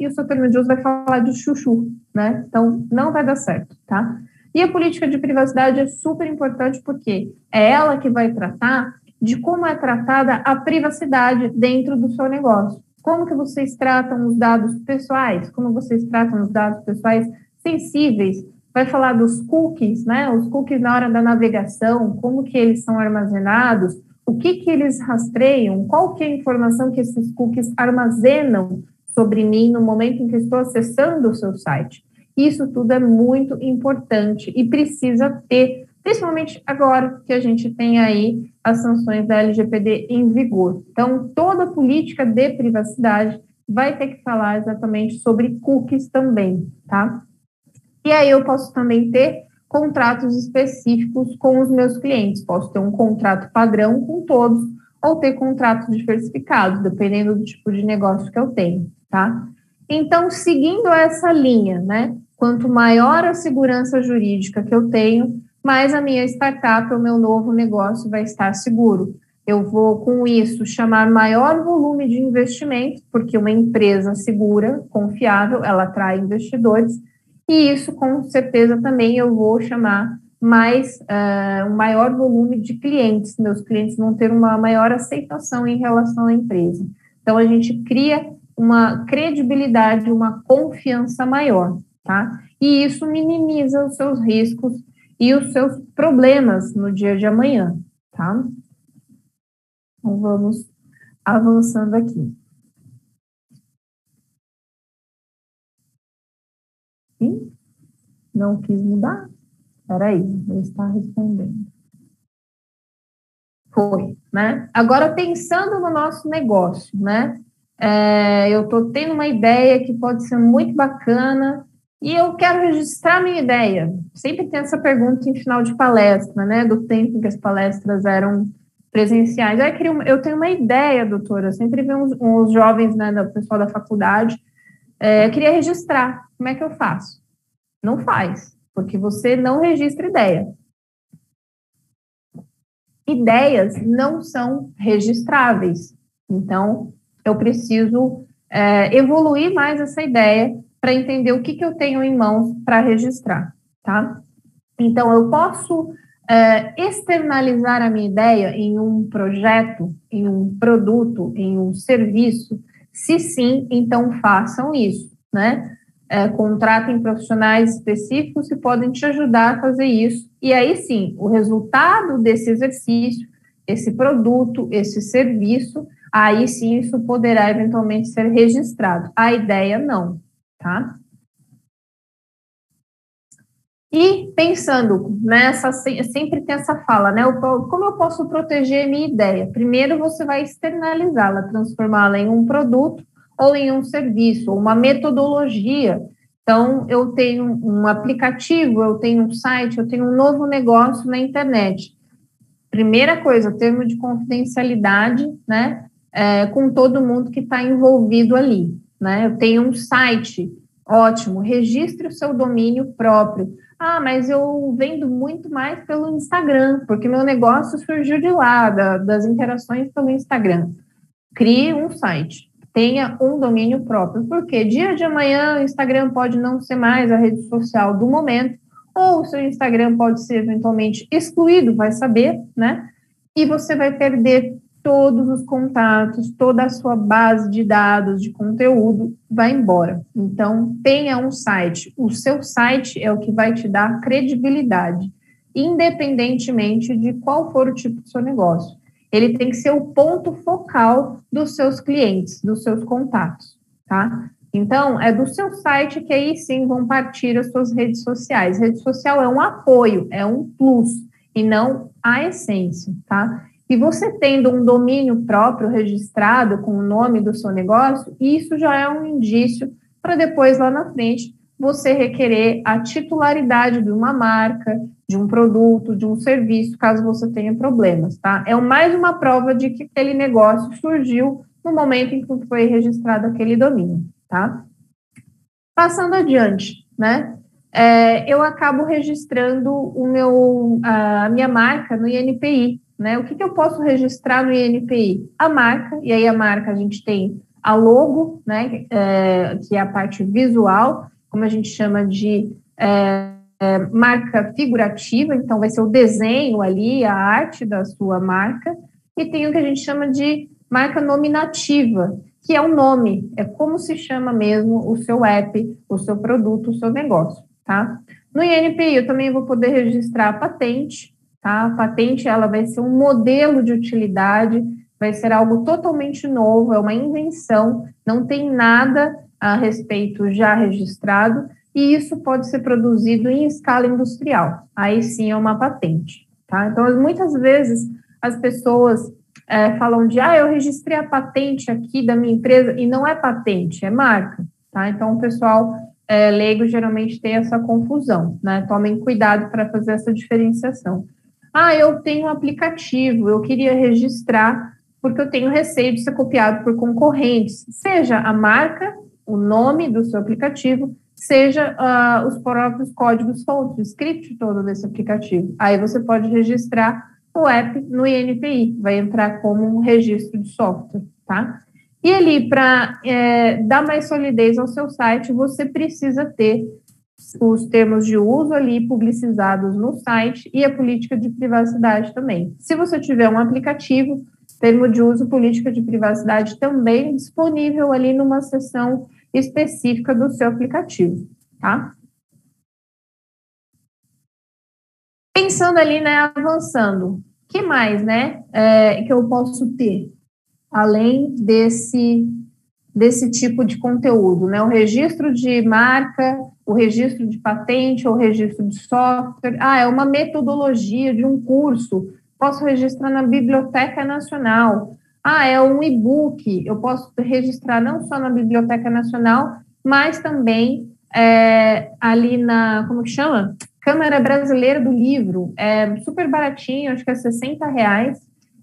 Speaker 1: e o seu termo de uso vai falar de chuchu, né? Então, não vai dar certo, tá? E a política de privacidade é super importante porque é ela que vai tratar de como é tratada a privacidade dentro do seu negócio. Como que vocês tratam os dados pessoais? Como vocês tratam os dados pessoais sensíveis? Vai falar dos cookies, né? Os cookies na hora da navegação, como que eles são armazenados, o que que eles rastreiam, qual que é a informação que esses cookies armazenam sobre mim no momento em que estou acessando o seu site. Isso tudo é muito importante e precisa ter, principalmente agora que a gente tem aí as sanções da LGPD em vigor. Então, toda política de privacidade vai ter que falar exatamente sobre cookies também, tá? E aí eu posso também ter contratos específicos com os meus clientes. Posso ter um contrato padrão com todos ou ter contratos diversificados, dependendo do tipo de negócio que eu tenho, tá? Então, seguindo essa linha, né? Quanto maior a segurança jurídica que eu tenho, mais a minha startup, o meu novo negócio vai estar seguro. Eu vou, com isso, chamar maior volume de investimento, porque uma empresa segura, confiável, ela atrai investidores, e isso, com certeza, também eu vou chamar mais uh, um maior volume de clientes. Meus clientes vão ter uma maior aceitação em relação à empresa. Então, a gente cria uma credibilidade, uma confiança maior tá? E isso minimiza os seus riscos e os seus problemas no dia de amanhã, tá? Então, vamos avançando aqui. Sim? Não quis mudar? Peraí, ele está respondendo. Foi, né? Agora, pensando no nosso negócio, né? É, eu estou tendo uma ideia que pode ser muito bacana, e eu quero registrar minha ideia. Sempre tem essa pergunta em final de palestra, né? Do tempo que as palestras eram presenciais. Eu, eu tenho uma ideia, doutora. Eu sempre vi uns, uns jovens, né, do pessoal da faculdade. É, eu queria registrar. Como é que eu faço? Não faz, porque você não registra ideia. Ideias não são registráveis. Então, eu preciso é, evoluir mais essa ideia para entender o que, que eu tenho em mãos para registrar, tá? Então, eu posso é, externalizar a minha ideia em um projeto, em um produto, em um serviço? Se sim, então façam isso, né? É, contratem profissionais específicos que podem te ajudar a fazer isso. E aí sim, o resultado desse exercício, esse produto, esse serviço, aí sim isso poderá eventualmente ser registrado. A ideia não, tá? E pensando nessa, sempre tem essa fala, né? Como eu posso proteger minha ideia? Primeiro, você vai externalizá-la, transformá-la em um produto ou em um serviço, ou uma metodologia. Então, eu tenho um aplicativo, eu tenho um site, eu tenho um novo negócio na internet. Primeira coisa, termo de confidencialidade, né? É, com todo mundo que está envolvido ali né? Eu tenho um site, ótimo, registre o seu domínio próprio. Ah, mas eu vendo muito mais pelo Instagram, porque meu negócio surgiu de lá, da, das interações pelo Instagram. Crie um site, tenha um domínio próprio, porque dia de amanhã o Instagram pode não ser mais a rede social do momento, ou o seu Instagram pode ser eventualmente excluído, vai saber, né? E você vai perder todos os contatos, toda a sua base de dados, de conteúdo, vai embora. Então, tenha um site. O seu site é o que vai te dar credibilidade, independentemente de qual for o tipo do seu negócio. Ele tem que ser o ponto focal dos seus clientes, dos seus contatos, tá? Então, é do seu site que aí sim vão partir as suas redes sociais. Rede social é um apoio, é um plus, e não a essência, tá? E você tendo um domínio próprio registrado com o nome do seu negócio, isso já é um indício para depois lá na frente você requerer a titularidade de uma marca, de um produto, de um serviço, caso você tenha problemas, tá? É mais uma prova de que aquele negócio surgiu no momento em que foi registrado aquele domínio, tá? Passando adiante, né? é, eu acabo registrando o meu, a minha marca no INPI. Né? O que, que eu posso registrar no INPI? A marca, e aí a marca a gente tem a logo, né, é, que é a parte visual, como a gente chama de é, é, marca figurativa, então vai ser o desenho ali, a arte da sua marca, e tem o que a gente chama de marca nominativa, que é o nome, é como se chama mesmo o seu app, o seu produto, o seu negócio, tá? No INPI eu também vou poder registrar a patente, tá? A patente ela vai ser um modelo de utilidade, vai ser algo totalmente novo, é uma invenção, não tem nada a respeito já registrado, e isso pode ser produzido em escala industrial. Aí sim é uma patente, tá? Então, muitas vezes as pessoas é, falam de, ah, eu registrei a patente aqui da minha empresa, e não é patente, é marca, tá? Então, o pessoal é, leigo geralmente tem essa confusão, né? Tomem cuidado para fazer essa diferenciação. Ah, eu tenho um aplicativo, eu queria registrar porque eu tenho receio de ser copiado por concorrentes, seja a marca, o nome do seu aplicativo, seja uh, os próprios códigos fontes, o script todo desse aplicativo. Aí você pode registrar o app no INPI, vai entrar como um registro de software, tá? E ali, para é, dar mais solidez ao seu site, você precisa ter os termos de uso ali publicizados no site e a política de privacidade também. Se você tiver um aplicativo, termo de uso, política de privacidade também disponível ali numa seção específica do seu aplicativo, tá? Pensando ali, né, avançando, que mais, né, é, que eu posso ter, além desse, desse tipo de conteúdo, né, o registro de marca, o registro de patente ou registro de software, ah, é uma metodologia de um curso, posso registrar na Biblioteca Nacional, ah, é um e-book, eu posso registrar não só na Biblioteca Nacional, mas também é, ali na, como que chama? Câmara Brasileira do Livro, é super baratinho, acho que é 60 reais,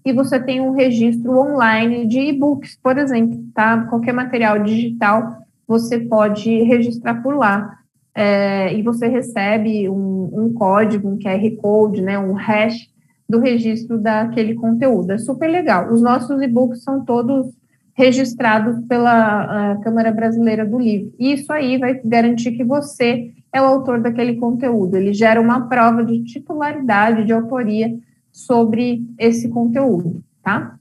Speaker 1: e você tem um registro online de e-books, por exemplo, tá? Qualquer material digital você pode registrar por lá. É, e você recebe um, um, código, um QR Code, né, um hash do registro daquele conteúdo. É super legal. Os nossos e-books são todos registrados pela Câmara Brasileira do Livro. E isso aí vai garantir que você é o autor daquele conteúdo. Ele gera uma prova de titularidade, de autoria sobre esse conteúdo, tá?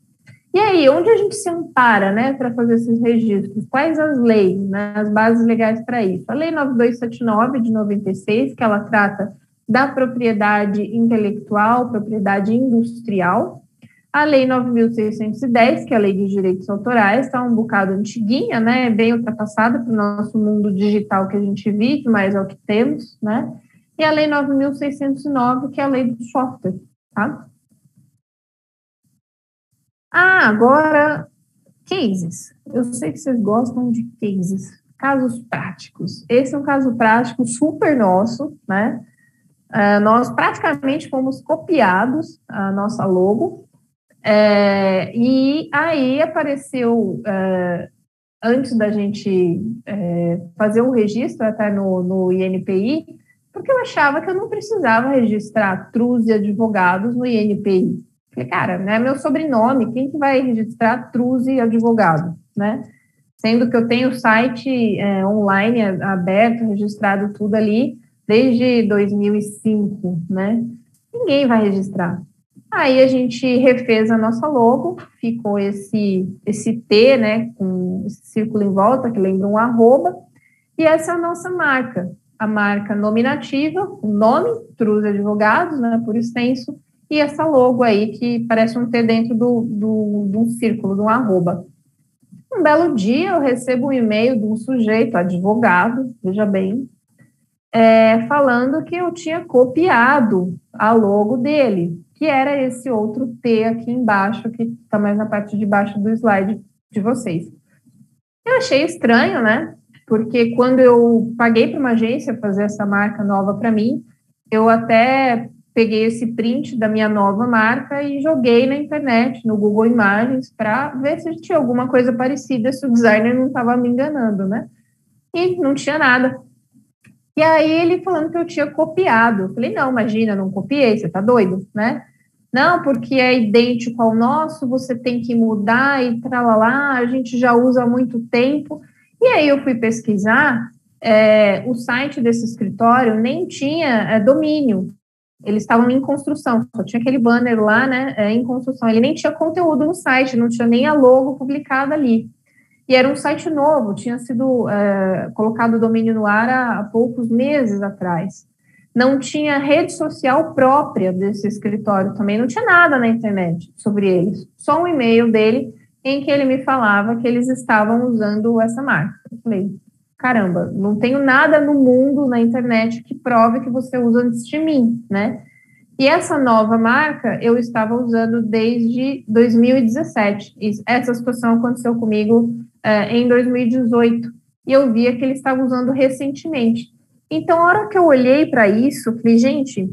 Speaker 1: E aí, onde a gente se ampara, né, para fazer esses registros? Quais as leis, né, as bases legais para isso? A Lei 9279 de 96, que ela trata da propriedade intelectual, propriedade industrial. A Lei 9.610, que é a Lei de Direitos Autorais, está um bocado antiguinha, né, bem ultrapassada para o nosso mundo digital que a gente vive, mas é o que temos, né? E a Lei 9.609, que é a Lei do Software, tá? Ah, agora, cases. Eu sei que vocês gostam de cases, casos práticos. Esse é um caso prático super nosso, né? Uh, nós praticamente fomos copiados a nossa logo, é, e aí apareceu, uh, antes da gente é, fazer o registro até no, no INPI, porque eu achava que eu não precisava registrar Truz advogados no INPI. Falei, cara, né, meu sobrenome, quem que vai registrar Truz e advogado, né? Sendo que eu tenho o site é, online aberto, registrado tudo ali, desde 2005, né? Ninguém vai registrar. Aí a gente refez a nossa logo, ficou esse, esse T, né, com esse círculo em volta, que lembra um arroba, e essa é a nossa marca, a marca nominativa, o nome, Truz Advogados, né, por extenso, e essa logo aí, que parece um T dentro do, do, de um círculo, de um arroba. Um belo dia eu recebo um e-mail de um sujeito, advogado, veja bem, é, falando que eu tinha copiado a logo dele, que era esse outro T aqui embaixo, que está mais na parte de baixo do slide de vocês. Eu achei estranho, né? Porque quando eu paguei para uma agência fazer essa marca nova para mim, eu até peguei esse print da minha nova marca e joguei na internet, no Google Imagens, para ver se tinha alguma coisa parecida, se o designer não estava me enganando, né? E não tinha nada. E aí ele falando que eu tinha copiado. Eu falei, não, imagina, não copiei, você tá doido, né? Não, porque é idêntico ao nosso, você tem que mudar e tralalá, a gente já usa há muito tempo. E aí eu fui pesquisar, é, o site desse escritório nem tinha é, domínio, eles estavam em construção, só tinha aquele banner lá, né, é, em construção, ele nem tinha conteúdo no site, não tinha nem a logo publicada ali. E era um site novo, tinha sido é, colocado o domínio no ar há, há poucos meses atrás. Não tinha rede social própria desse escritório também, não tinha nada na internet sobre eles, só um e-mail dele em que ele me falava que eles estavam usando essa marca. Eu falei, caramba, não tenho nada no mundo, na internet, que prove que você usa antes de mim, né? E essa nova marca eu estava usando desde 2017. Essa situação aconteceu comigo é, em 2018 e eu via que ele estava usando recentemente. Então, a hora que eu olhei para isso, falei, gente,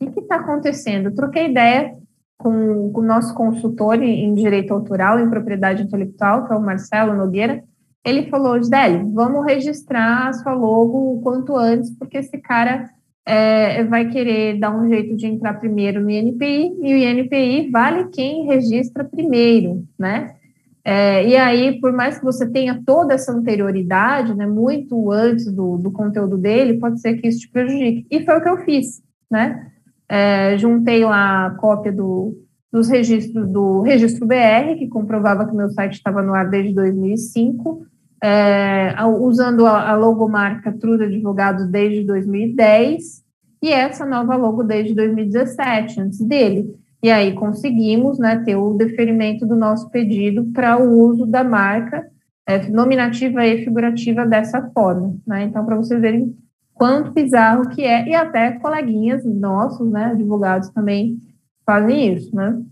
Speaker 1: o que está acontecendo? Eu troquei ideia com, o nosso consultor em, direito autoral, em propriedade intelectual, que é o Marcelo Nogueira, ele falou, Gisele, vamos registrar a sua logo o quanto antes, porque esse cara é, vai querer dar um jeito de entrar primeiro no INPI, e o INPI vale quem registra primeiro, né? É, e aí, por mais que você tenha toda essa anterioridade, né, muito antes do, do conteúdo dele, pode ser que isso te prejudique. E foi o que eu fiz, né? É, juntei lá a cópia do, dos registros do registro BR, que comprovava que meu site estava no ar desde 2005, é, usando a, a logomarca Truda Advogados desde 2010 e essa nova logo desde 2017, antes dele. E aí conseguimos né, ter o deferimento do nosso pedido para o uso da marca é, nominativa e figurativa dessa forma. Né? Então, para vocês verem quanto bizarro que é, e até coleguinhas nossos, né, advogados também fazem isso. Né?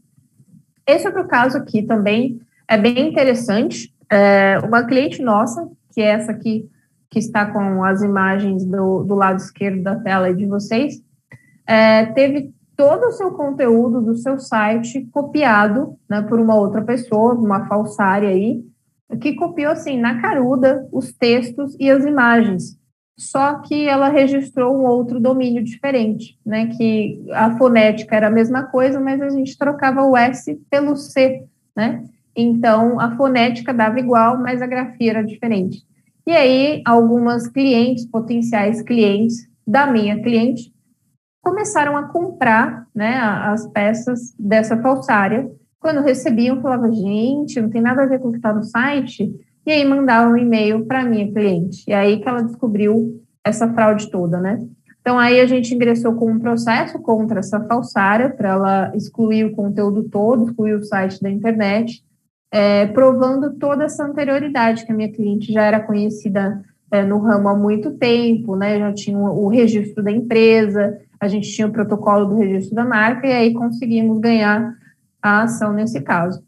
Speaker 1: Esse outro caso aqui também é bem interessante, é, uma cliente nossa, que é essa aqui, que está com as imagens do, do lado esquerdo da tela de vocês, é, teve todo o seu conteúdo do seu site copiado né, por uma outra pessoa, uma falsária aí, que copiou assim na caruda os textos e as imagens. Só que ela registrou um outro domínio diferente, né? Que a fonética era a mesma coisa, mas a gente trocava o S pelo C, né? Então, a fonética dava igual, mas a grafia era diferente. E aí, algumas clientes, potenciais clientes da minha cliente, começaram a comprar né, as peças dessa falsária. Quando recebiam, falava, gente, não tem nada a ver com o que está no site. E aí mandavam um e-mail para minha cliente. E aí que ela descobriu essa fraude toda, né? Então, aí a gente ingressou com um processo contra essa falsária para ela excluir o conteúdo todo, excluir o site da internet é, provando toda essa anterioridade, que a minha cliente já era conhecida é, no ramo há muito tempo, né? Já tinha o registro da empresa, a gente tinha o protocolo do registro da marca, e aí conseguimos ganhar a ação nesse caso.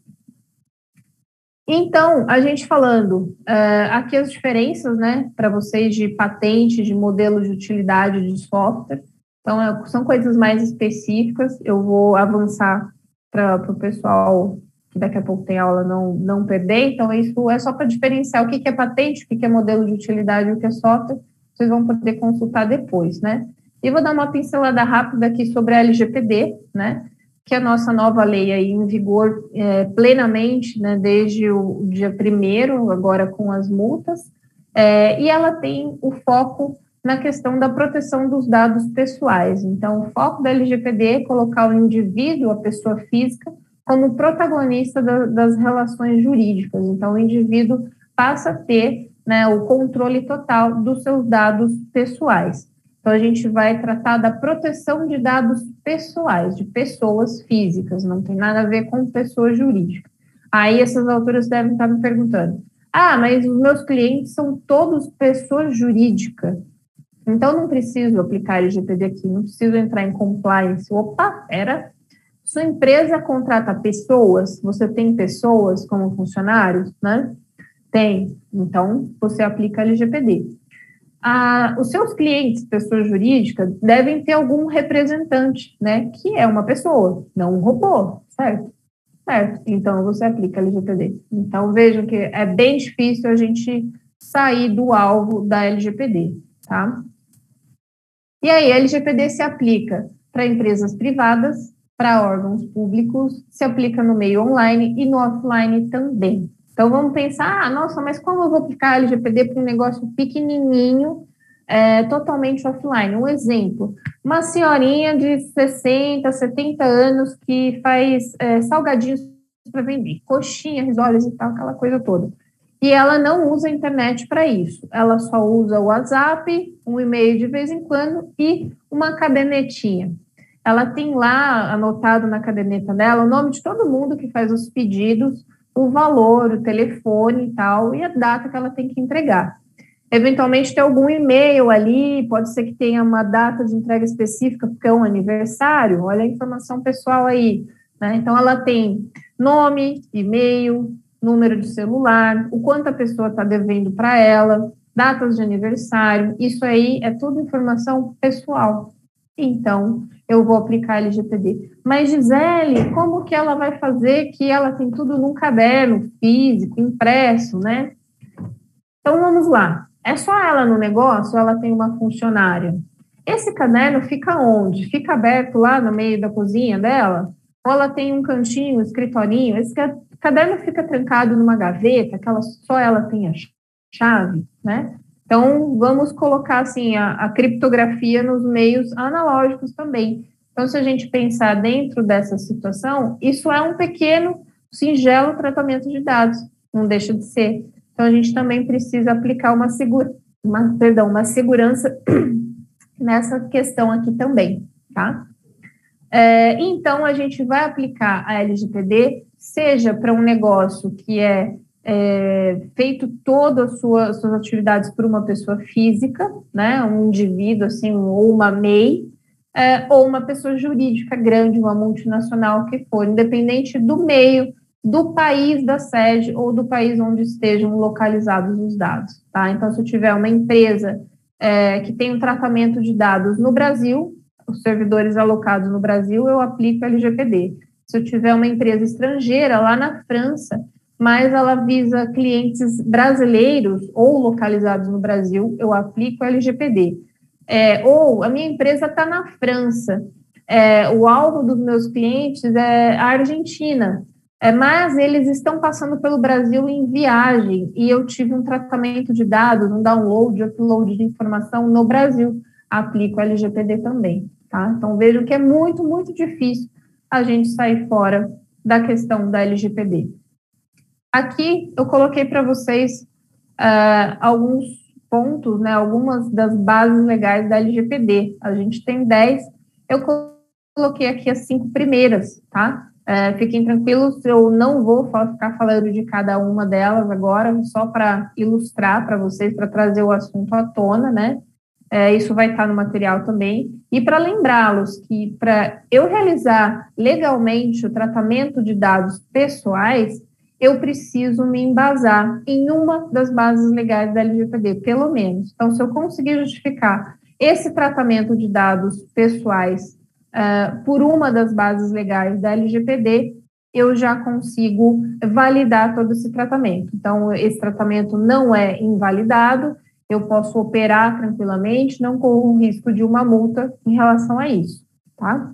Speaker 1: Então, a gente falando é, aqui as diferenças, né, para vocês de patente, de modelo de utilidade de software. Então, é, são coisas mais específicas. Eu vou avançar para o pessoal que daqui a pouco tem aula, não, não perder. Então, isso é só para diferenciar o que, que é patente, o que, que é modelo de utilidade o que é software. Vocês vão poder consultar depois, né? E vou dar uma pincelada rápida aqui sobre a LGPD, né? Que a nossa nova lei aí em vigor é, plenamente, né? Desde o dia primeiro, agora com as multas. É, e ela tem o foco na questão da proteção dos dados pessoais. Então, o foco da LGPD é colocar o indivíduo, a pessoa física, como protagonista da, das relações jurídicas. Então, o indivíduo passa a ter né, o controle total dos seus dados pessoais. Então, a gente vai tratar da proteção de dados pessoais, de pessoas físicas, não tem nada a ver com pessoa jurídica. Aí, essas alturas devem estar me perguntando: ah, mas os meus clientes são todos pessoas jurídicas. Então, não preciso aplicar LGPD aqui, não preciso entrar em compliance. Opa, era sua empresa contrata pessoas, você tem pessoas como funcionários, né? Tem. Então, você aplica LGPD. Ah, os seus clientes, pessoas jurídicas, devem ter algum representante, né? Que é uma pessoa, não um robô, certo? Certo. Então, você aplica LGPD. Então, vejam que é bem difícil a gente sair do alvo da LGPD, tá? E aí, a LGPD se aplica para empresas privadas, para órgãos públicos, se aplica no meio online e no offline também. Então, vamos pensar, ah, nossa, mas como eu vou aplicar LGPD para um negócio pequenininho, é, totalmente offline? Um exemplo, uma senhorinha de 60, 70 anos que faz é, salgadinhos para vender, coxinha, risoles e tal, aquela coisa toda. E ela não usa a internet para isso. Ela só usa o WhatsApp, um e-mail de vez em quando e uma cadernetinha ela tem lá anotado na caderneta dela o nome de todo mundo que faz os pedidos, o valor, o telefone e tal, e a data que ela tem que entregar. Eventualmente tem algum e-mail ali, pode ser que tenha uma data de entrega específica, porque é um aniversário, olha a informação pessoal aí. Né? Então, ela tem nome, e-mail, número de celular, o quanto a pessoa está devendo para ela, datas de aniversário, isso aí é tudo informação pessoal. Então, eu vou aplicar LGPD. Mas, Gisele, como que ela vai fazer que ela tem tudo num caderno físico, impresso, né? Então, vamos lá. É só ela no negócio ou ela tem uma funcionária? Esse caderno fica onde? Fica aberto lá no meio da cozinha dela? Ou ela tem um cantinho, um escritorinho? Esse caderno fica trancado numa gaveta, que ela, só ela tem a chave, né? Então, vamos colocar assim a, a, criptografia nos meios analógicos também. Então, se a gente pensar dentro dessa situação, isso é um pequeno, singelo tratamento de dados, não deixa de ser. Então, a gente também precisa aplicar uma, segura, uma, perdão, uma segurança [CLEARS THROAT] nessa questão aqui também, tá? É, então, a gente vai aplicar a LGPD, seja para um negócio que é é, feito todas as sua, suas atividades por uma pessoa física, né, um indivíduo, assim, ou uma MEI, é, ou uma pessoa jurídica grande, uma multinacional que for, independente do meio, do país da sede ou do país onde estejam localizados os dados, tá? Então, se eu tiver uma empresa é, que tem um tratamento de dados no Brasil, os servidores alocados no Brasil, eu aplico LGPD. Se eu tiver uma empresa estrangeira lá na França, mas ela visa clientes brasileiros ou localizados no Brasil, eu aplico LGPD. É, ou a minha empresa está na França, é, o alvo dos meus clientes é a Argentina, é, mas eles estão passando pelo Brasil em viagem e eu tive um tratamento de dados, um download, upload de informação no Brasil, aplico LGPD também, tá? Então vejo que é muito, muito difícil a gente sair fora da questão da LGPD. Aqui eu coloquei para vocês uh, alguns pontos, né, algumas das bases legais da LGPD. A gente tem 10, eu coloquei aqui as cinco primeiras, tá? Uh, fiquem tranquilos, eu não vou ficar falando de cada uma delas agora, só para ilustrar para vocês, para trazer o assunto à tona, né? É, isso vai estar no material também. E para lembrá-los que para eu realizar legalmente o tratamento de dados pessoais, eu preciso me embasar em uma das bases legais da LGPD, pelo menos. Então, se eu conseguir justificar esse tratamento de dados pessoais uh, por uma das bases legais da LGPD, eu já consigo validar todo esse tratamento. Então, esse tratamento não é invalidado, eu posso operar tranquilamente, não corro o risco de uma multa em relação a isso, tá?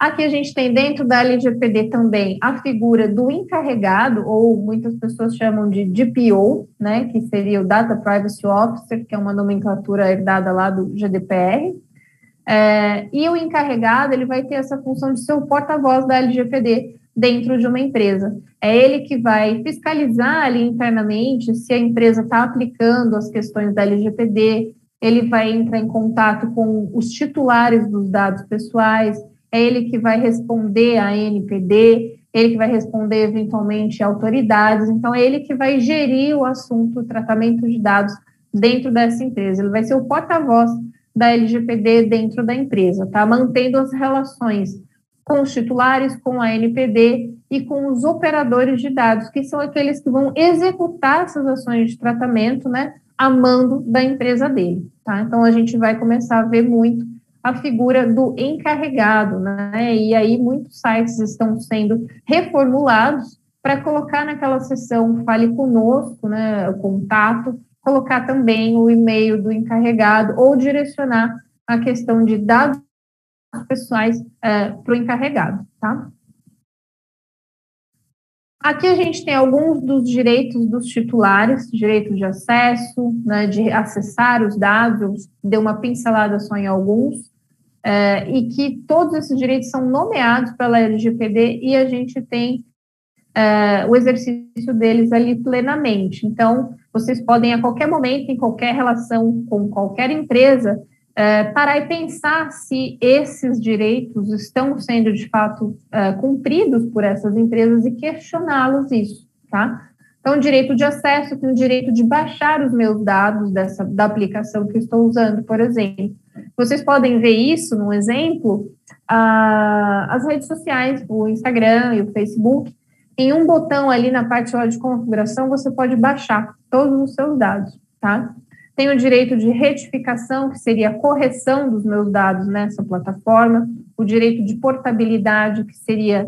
Speaker 1: Aqui a gente tem dentro da LGPD também a figura do encarregado, ou muitas pessoas chamam de DPO, né, que seria o Data Privacy Officer, que é uma nomenclatura herdada lá do GDPR. É, e o encarregado ele vai ter essa função de ser o porta-voz da LGPD dentro de uma empresa. É ele que vai fiscalizar ali internamente se a empresa está aplicando as questões da LGPD, ele vai entrar em contato com os titulares dos dados pessoais, é ele que vai responder à NPD, ele que vai responder eventualmente a autoridades, então é ele que vai gerir o assunto, o tratamento de dados dentro dessa empresa. Ele vai ser o porta-voz da LGPD dentro da empresa, tá? Mantendo as relações com os titulares, com a NPD e com os operadores de dados, que são aqueles que vão executar essas ações de tratamento, né, a mando da empresa dele, tá? Então a gente vai começar a ver muito a figura do encarregado, né? E aí muitos sites estão sendo reformulados para colocar naquela seção fale conosco, né, o contato, colocar também o e-mail do encarregado ou direcionar a questão de dados pessoais é, para o encarregado, tá? Aqui a gente tem alguns dos direitos dos titulares, direito de acesso, né, de acessar os dados, deu uma pincelada só em alguns, é, e que todos esses direitos são nomeados pela LGPD e a gente tem é, o exercício deles ali plenamente. Então, vocês podem a qualquer momento, em qualquer relação com qualquer empresa, é, parar e pensar se esses direitos estão sendo de fato é, cumpridos por essas empresas e questioná-los isso, tá? Então, direito de acesso, tem o direito de baixar os meus dados dessa da aplicação que estou usando, por exemplo. Vocês podem ver isso num exemplo, ah, as redes sociais, o Instagram e o Facebook, em um botão ali na parte de configuração, você pode baixar todos os seus dados, tá? Tenho o direito de retificação, que seria a correção dos meus dados nessa plataforma, o direito de portabilidade, que seria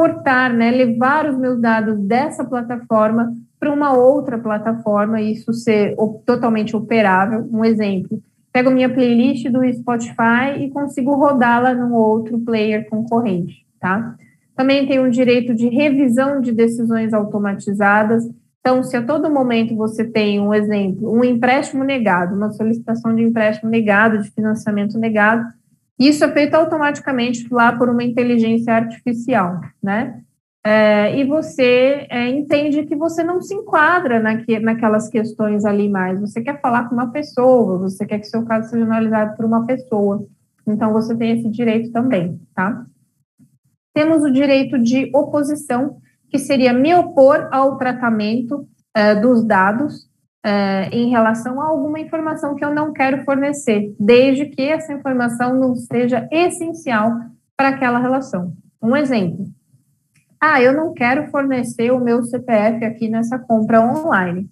Speaker 1: portar, né, levar os meus dados dessa plataforma para uma outra plataforma e isso ser totalmente operável. Um exemplo, pego minha playlist do Spotify e consigo rodá-la num outro player concorrente, tá? Também tenho o direito de revisão de decisões automatizadas, então, se a todo momento você tem um exemplo, um empréstimo negado, uma solicitação de empréstimo negado, de financiamento negado, isso é feito automaticamente lá por uma inteligência artificial, né? É, e você é, entende que você não se enquadra naque, naquelas questões ali mais. Você quer falar com uma pessoa, você quer que seu caso seja analisado por uma pessoa. Então, você tem esse direito também, tá? Temos o direito de oposição, que seria me opor ao tratamento eh, dos dados eh, em relação a alguma informação que eu não quero fornecer, desde que essa informação não seja essencial para aquela relação. Um exemplo. Ah, eu não quero fornecer o meu CPF aqui nessa compra online.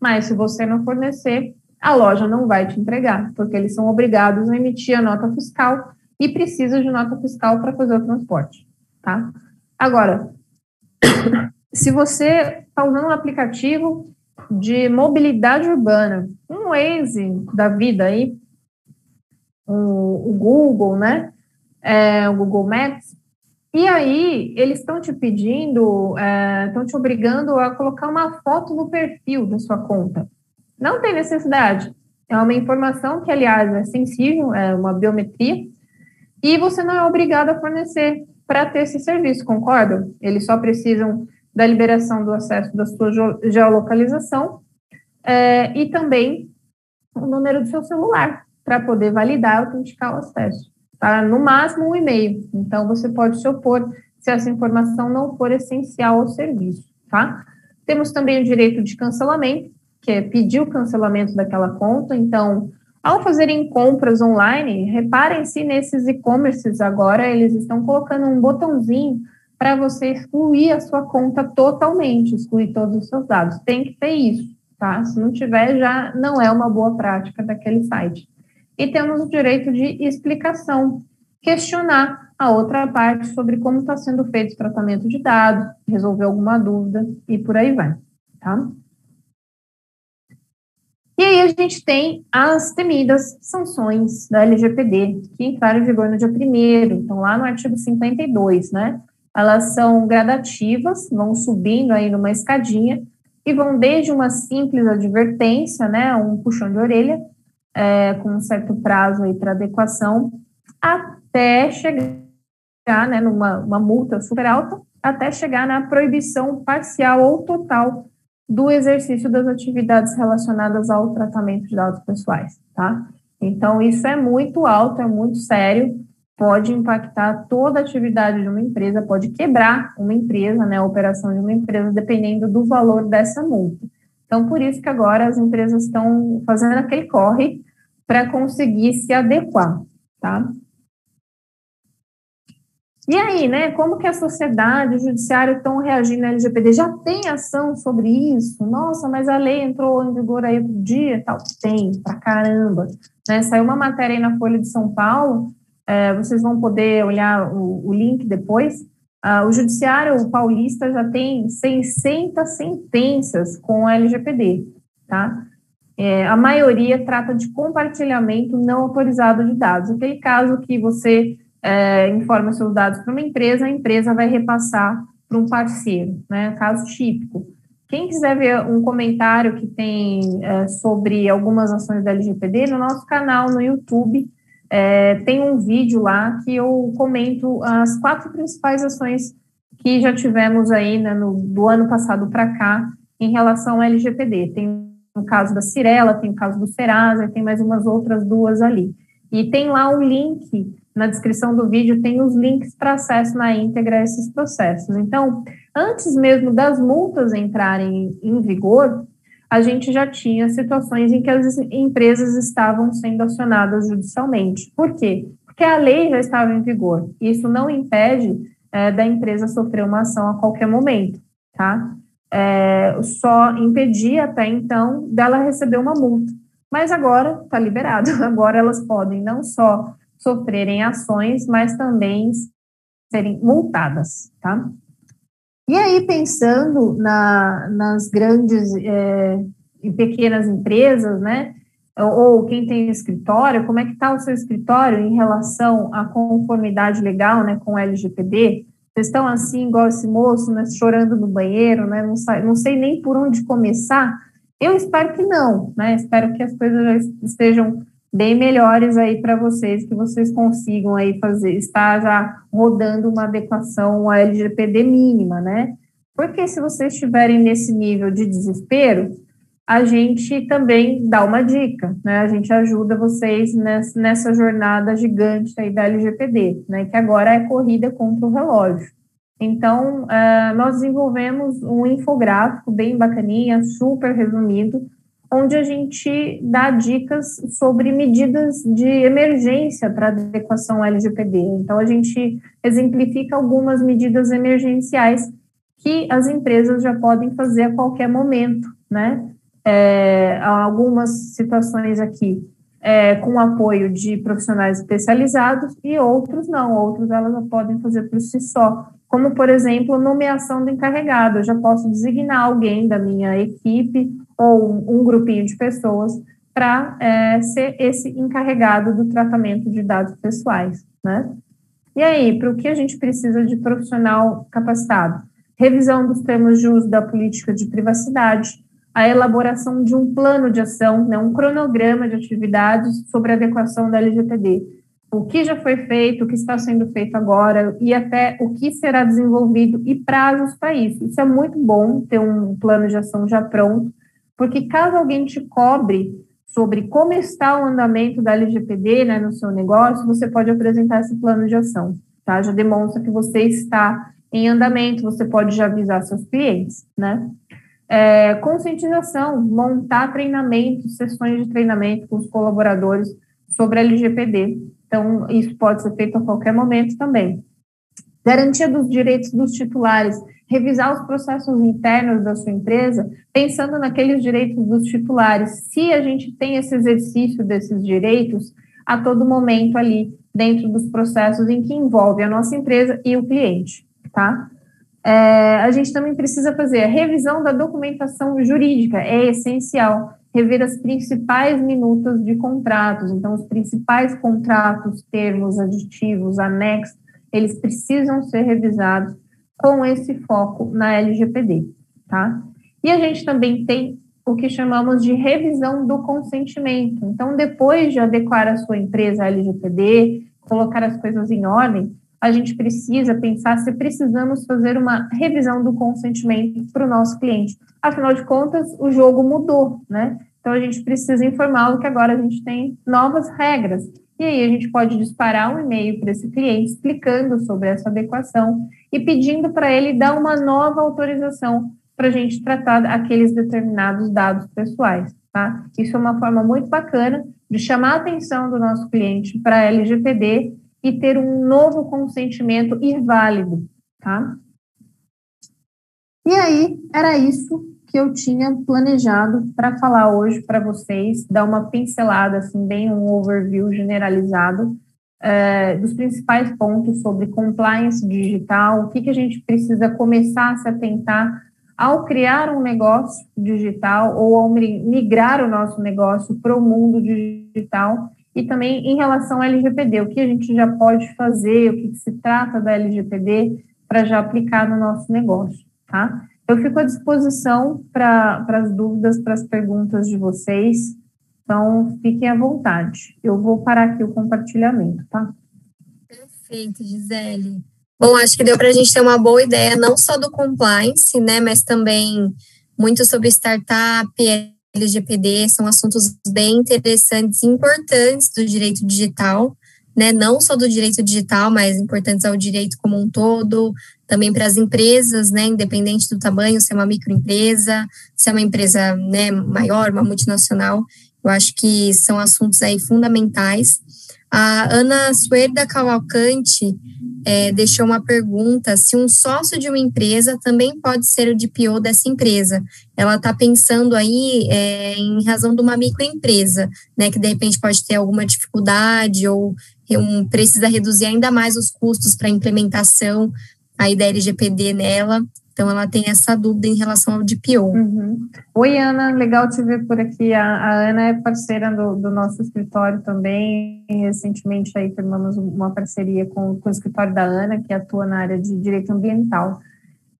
Speaker 1: Mas se você não fornecer, a loja não vai te entregar, porque eles são obrigados a emitir a nota fiscal e precisa de nota fiscal para fazer o transporte, tá? Agora, [COUGHS] se você está usando um aplicativo de mobilidade urbana, um Waze da vida aí, o, o Google, né? É, o Google Maps, e aí eles estão te pedindo, estão é, te obrigando a colocar uma foto no perfil da sua conta. Não tem necessidade. É uma informação que, aliás, é sensível, é uma biometria, e você não é obrigado a fornecer para ter esse serviço, concordam? Eles só precisam da liberação do acesso da sua geolocalização é, e também o número do seu celular para poder validar autenticar o acesso. Tá? No máximo um e-mail. Então, você pode se opor se essa informação não for essencial ao serviço. Tá? Temos também o direito de cancelamento, que é pedir o cancelamento daquela conta. Então, ao fazerem compras online, reparem se nesses e-commerces agora eles estão colocando um botãozinho para você excluir a sua conta totalmente, excluir todos os seus dados. Tem que ter isso, tá? Se não tiver, já não é uma boa prática daquele site. E temos o direito de explicação, questionar a outra parte sobre como está sendo feito o tratamento de dados, resolver alguma dúvida e por aí vai, tá? E aí a gente tem as temidas sanções da LGPD, que entraram em vigor no dia 1 então lá no artigo 52, né? Elas são gradativas, vão subindo aí numa escadinha, e vão desde uma simples advertência, né, um puxão de orelha, é, com um certo prazo aí para adequação, até chegar, né, numa uma multa super alta, até chegar na proibição parcial ou total do exercício das atividades relacionadas ao tratamento de dados pessoais, tá? Então, isso é muito alto, é muito sério, pode impactar toda a atividade de uma empresa, pode quebrar uma empresa, né, a operação de uma empresa, dependendo do valor dessa multa. Então, por isso que agora as empresas estão fazendo aquele corre para conseguir se adequar, tá? E aí, né, como que a sociedade, o judiciário estão reagindo à LGPD? Já tem ação sobre isso? Nossa, mas a lei entrou em vigor aí outro dia tal? Tem, pra caramba. Né, saiu uma matéria aí na Folha de São Paulo, é, vocês vão poder olhar o, o link depois. Ah, o judiciário paulista já tem 600 sentenças com LGPD, tá? é, a maioria trata de compartilhamento não autorizado de dados. Aquele caso que você é, informa seus dados para uma empresa, a empresa vai repassar para um parceiro, né? Caso típico. Quem quiser ver um comentário que tem é, sobre algumas ações da LGPD, no nosso canal no YouTube, é, tem um vídeo lá que eu comento as quatro principais ações que já tivemos aí né, no, do ano passado para cá em relação ao LGPD. Tem o caso da Cirela, tem o caso do Serasa, tem mais umas outras duas ali. E tem lá o link na descrição do vídeo, tem os links para acesso na íntegra a esses processos. Então, antes mesmo das multas entrarem em vigor, a gente já tinha situações em que as empresas estavam sendo acionadas judicialmente. Por quê? Porque a lei já estava em vigor. Isso não impede é, da empresa sofrer uma ação a qualquer momento, tá? É, só impedia até então dela receber uma multa. Mas agora está liberado. [LAUGHS] Agora elas podem não só sofrerem ações, mas também serem multadas, tá? E aí, pensando na, nas grandes é, e pequenas empresas, né? Ou, quem tem escritório, como é que está o seu escritório em relação à conformidade legal, né, com o LGPD? Vocês estão assim, igual esse moço, né, chorando no banheiro, né? Não, sai, não sei nem por onde começar. Eu espero que não, né? Espero que as coisas já estejam bem melhores aí para vocês, que vocês consigam aí fazer, estar já rodando uma adequação à LGPD mínima, né? Porque se vocês estiverem nesse nível de desespero, a gente também dá uma dica, né? A gente ajuda vocês nessa jornada gigante aí da LGPD, né? Que agora é corrida contra o relógio. Então, uh, nós desenvolvemos um infográfico bem bacaninha, super resumido, onde a gente dá dicas sobre medidas de emergência para adequação LGPD. Então, a gente exemplifica algumas medidas emergenciais que as empresas já podem fazer a qualquer momento, né? É, algumas situações aqui é, com apoio de profissionais especializados e outros não, outros elas podem fazer por si só, como, por exemplo, nomeação do encarregado. Eu já posso designar alguém da minha equipe ou um, grupinho de pessoas para é, ser esse encarregado do tratamento de dados pessoais, né? E aí, para o que a gente precisa de profissional capacitado? Revisão dos termos de uso da política de privacidade, a elaboração de um plano de ação, né, um cronograma de atividades sobre a adequação da LGPD. O que já foi feito, o que está sendo feito agora e até o que será desenvolvido e prazos para isso. Isso é muito bom ter um plano de ação já pronto porque caso alguém te cobre sobre como está o andamento da LGPD né, no seu negócio, você pode apresentar esse plano de ação, tá? Já demonstra que você está em andamento, você pode já avisar seus clientes, né? É, conscientização, montar treinamentos, sessões de treinamento com os colaboradores sobre a LGPD. Então, isso pode ser feito a qualquer momento também. Garantia dos direitos dos titulares revisar os processos internos da sua empresa, pensando naqueles direitos dos titulares. Se a gente tem esse exercício desses direitos a todo momento ali dentro dos processos em que envolve a nossa empresa e o cliente, tá? É, a gente também precisa fazer a revisão da documentação jurídica, é essencial rever as principais minutas de contratos, então os principais contratos, termos, aditivos, anexos, eles precisam ser revisados com esse foco na LGPD, tá? E a gente também tem o que chamamos de revisão do consentimento. Então, depois de adequar a sua empresa à LGPD, colocar as coisas em ordem, a gente precisa pensar se precisamos fazer uma revisão do consentimento para o nosso cliente. Afinal de contas, o jogo mudou, né? Então, a gente precisa informá-lo que agora a gente tem novas regras. E aí, a gente pode disparar um e-mail para esse cliente explicando sobre essa adequação e pedindo para ele dar uma nova autorização para a gente tratar aqueles determinados dados pessoais, tá? Isso é uma forma muito bacana de chamar a atenção do nosso cliente para a LGPD e ter um novo consentimento e válido, tá? E aí, era isso que eu tinha planejado para falar hoje para vocês, dar uma pincelada, assim, bem um overview generalizado é, dos principais pontos sobre compliance digital, o que, que a gente precisa começar a se atentar ao criar um negócio digital ou ao migrar o nosso negócio para o mundo digital e também em relação ao LGPD, o que a gente já pode fazer, o que, se trata da LGPD para já aplicar no nosso negócio, tá? Eu fico à disposição para as dúvidas, para as perguntas de vocês, então fiquem à vontade. Eu vou parar aqui o compartilhamento, tá?
Speaker 2: Perfeito, Gisele. Bom, acho que deu para a gente ter uma boa ideia, não só do compliance, né, mas também muito sobre startup, LGPD, são assuntos bem interessantes importantes do direito digital, né, não só do direito digital, mas importantes ao direito como um todo, também para as empresas, né, independente do tamanho, se é uma microempresa, se é uma empresa, né, maior, uma multinacional, eu acho que são assuntos aí fundamentais. A Ana Suerda Cavalcante é, deixou uma pergunta se um sócio de uma empresa também pode ser o DPO dessa empresa. Ela está pensando aí é, em razão de uma microempresa, né, que de repente pode ter alguma dificuldade ou um, precisa reduzir ainda mais os custos para a implementação aí da LGPD nela. Então, ela tem essa dúvida em relação ao DPO.
Speaker 1: Uhum. Oi, Ana, legal te ver por aqui. A, a Ana é parceira do, do, nosso escritório também. Recentemente, aí, firmamos uma parceria com, com, o escritório da Ana, que atua na área de direito ambiental.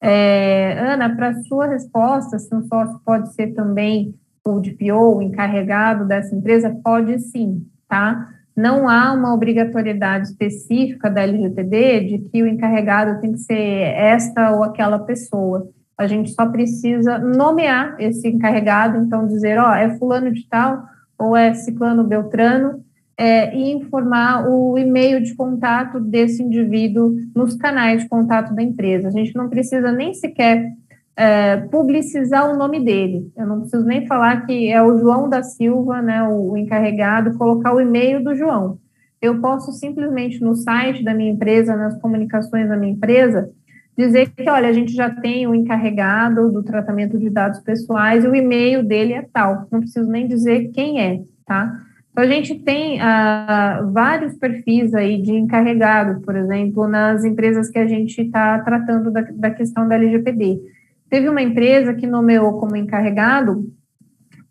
Speaker 1: É, Ana, para sua resposta, se um sócio pode ser também o DPO, o encarregado dessa empresa, pode sim, tá? Não há uma obrigatoriedade específica da LGPD de que o encarregado tem que ser esta ou aquela pessoa. A gente só precisa nomear esse encarregado, então dizer, ó, é fulano de tal ou é ciclano beltrano, é, e informar o e-mail de contato desse indivíduo nos canais de contato da empresa. A gente não precisa nem sequer é, publicizar o nome dele. Eu não preciso nem falar que é o João da Silva, né, o, encarregado, colocar o e-mail do João. Eu posso simplesmente no site da minha empresa, nas comunicações da minha empresa, dizer que, olha, a gente já tem o encarregado do tratamento de dados pessoais e o e-mail dele é tal. Não preciso nem dizer quem é, tá? Então, a gente tem ah, vários perfis aí de encarregado, por exemplo, nas empresas que a gente está tratando da, da questão da LGPD. Teve uma empresa que nomeou como encarregado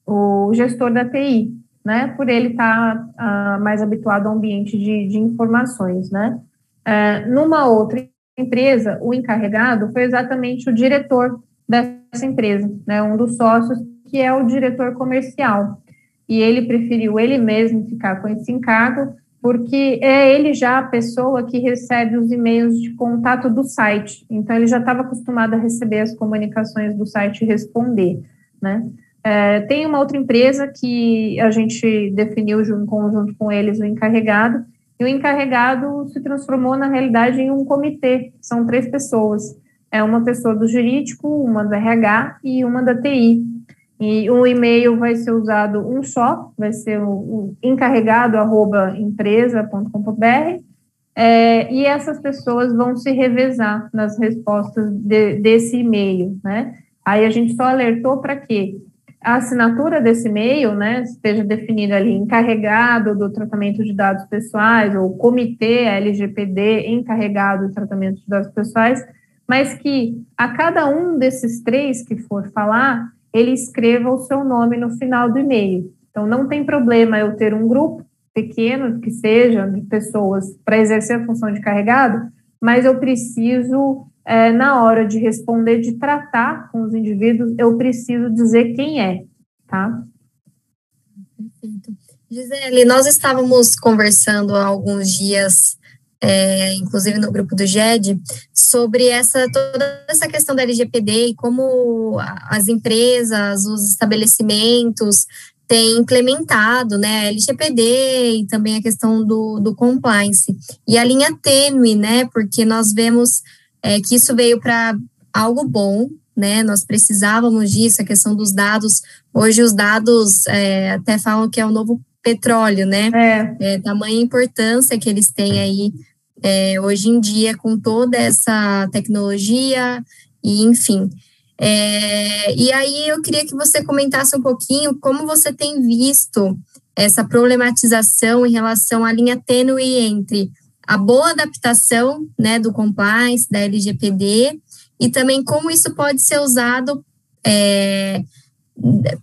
Speaker 1: o gestor da TI, né? Por ele estar tá, uh, mais habituado ao ambiente de, de informações, né? Uh, numa outra empresa, o encarregado foi exatamente o diretor dessa empresa, né? Um dos sócios que é o diretor comercial. E ele preferiu ele mesmo ficar com esse encargo porque é ele já a pessoa que recebe os e-mails de contato do site. Então, ele já estava acostumado a receber as comunicações do site e responder, né? É, tem uma outra empresa que a gente definiu em conjunto com eles o encarregado, e o encarregado se transformou, na realidade, em um comitê. São três pessoas. É uma pessoa do jurídico, uma do RH e uma da TI. E o e-mail vai ser usado um só, vai ser o, o encarregado arroba empresa.com.br, é, e essas pessoas vão se revezar nas respostas de, desse e-mail, né? Aí a gente só alertou para que a assinatura desse e-mail, né, esteja definida ali encarregado do tratamento de dados pessoais ou comitê LGPD encarregado do tratamento de dados pessoais, mas que a cada um desses três que for falar, ele escreva o seu nome no final do e-mail. Então, não tem problema eu ter um grupo pequeno, que seja, de pessoas para exercer a função de carregado, mas eu preciso, é, na hora de responder, de tratar com os indivíduos, eu preciso dizer quem é, tá?
Speaker 2: Perfeito. Gisele, nós estávamos conversando há alguns dias é, inclusive no grupo do GED, sobre essa toda essa questão da LGPD e como as empresas, os estabelecimentos têm implementado né, a LGPD e também a questão do, do compliance. E a linha tênue, né, porque nós vemos é, que isso veio para algo bom, né? Nós precisávamos disso, a questão dos dados. Hoje os dados é, até falam que é o novo petróleo, né? É. é tamanha importância que eles têm aí é, hoje em dia com toda essa tecnologia e enfim. É, e aí eu queria que você comentasse um pouquinho como você tem visto essa problematização em relação à linha tênue entre a boa adaptação né, do compliance, da LGPD, e também como isso pode ser usado é,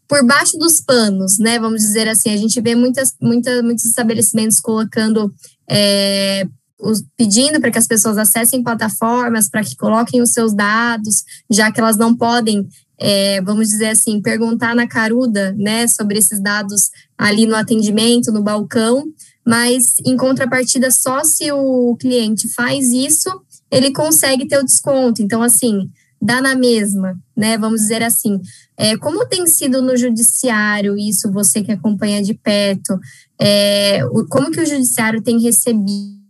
Speaker 2: por baixo dos panos, né? Vamos dizer assim, a gente vê muitas, muitas, muitos estabelecimentos colocando, é, os, pedindo para que as pessoas acessem plataformas, para que coloquem os seus dados, já que elas não podem, é, vamos dizer assim, perguntar na caruda, né, sobre esses dados ali no atendimento, no balcão, mas em contrapartida, só se o cliente faz isso, ele consegue ter o desconto. Então, assim, dá na mesma, né? Vamos dizer assim. É, como tem sido no judiciário isso, você que acompanha de perto, é, o, como que o judiciário tem recebido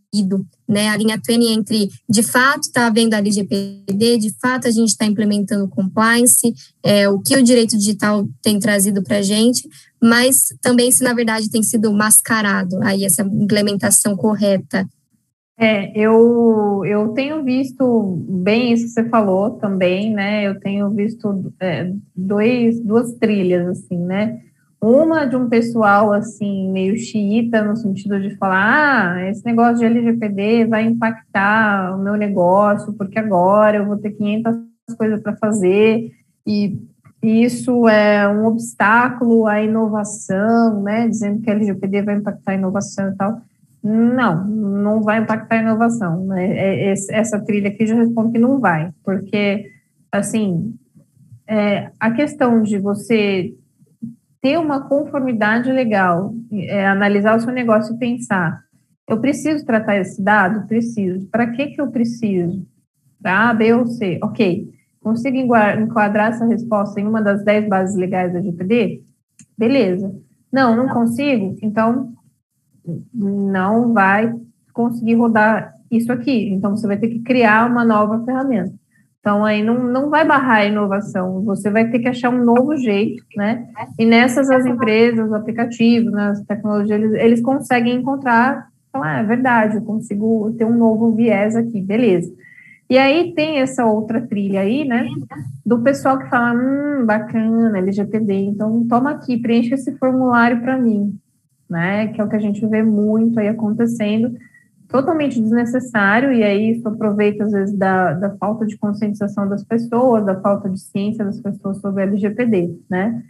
Speaker 2: né, a linha tênue entre, de fato, está havendo a LGPD, de fato, a gente está implementando compliance, é, o que o direito digital tem trazido para a gente, mas também se, na verdade, tem sido mascarado aí essa implementação correta
Speaker 1: é, eu, eu tenho visto bem isso que você falou também, né? Eu tenho visto é, dois, duas trilhas, assim, né? Uma de um pessoal, assim, meio xiita, no sentido de falar, ah, esse negócio de LGPD vai impactar o meu negócio, porque agora eu vou ter 500 coisas para fazer, e isso é um obstáculo à inovação, né? Dizendo que a LGPD vai impactar a inovação e tal. Não, não vai impactar a inovação. Né? É, essa trilha aqui já responde que não vai, porque, assim, é, a questão de você ter uma conformidade legal, é, analisar o seu negócio e pensar, eu preciso tratar esse dado? Preciso. Para que, que eu preciso? Para A, B ou C? Ok. Consigo enquadrar essa resposta em uma das dez bases legais da GPD? Beleza. Não, não consigo? Então, não vai conseguir rodar isso aqui. Então, você vai ter que criar uma nova ferramenta. Então, aí não, não vai barrar a inovação, você vai ter que achar um novo jeito, né? E nessas, as empresas, os aplicativos, né, as tecnologias, eles, eles conseguem encontrar, falar, ah, é verdade, eu consigo ter um novo viés aqui, beleza. E aí tem essa outra trilha aí, né, do pessoal que fala, hum, bacana, LGPD, então toma aqui, preencha esse formulário para mim né? Que é o que a gente vê muito aí acontecendo, totalmente desnecessário, e aí isso aproveita, às vezes, da, da falta de conscientização das pessoas, da falta de ciência das pessoas sobre LGPD, né?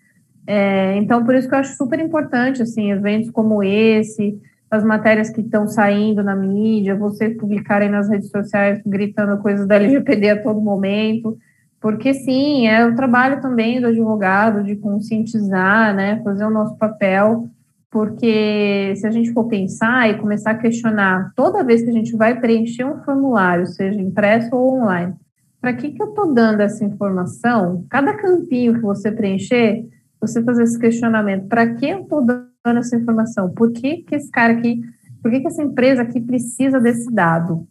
Speaker 1: É, então, por isso que eu acho super importante, assim, eventos como esse, as matérias que estão saindo na mídia, vocês publicarem nas redes sociais gritando coisas da LGPD a todo momento, porque sim, é o trabalho também do advogado de conscientizar, né, fazer o nosso papel porque se a gente for pensar e começar a questionar toda vez que a gente vai preencher um formulário, seja impresso ou online, para que, que eu estou dando essa informação? Cada campinho que você preencher, você fazer esse questionamento, para que eu estou dando essa informação? Por que, que esse cara aqui, por que, que essa empresa aqui precisa desse dado?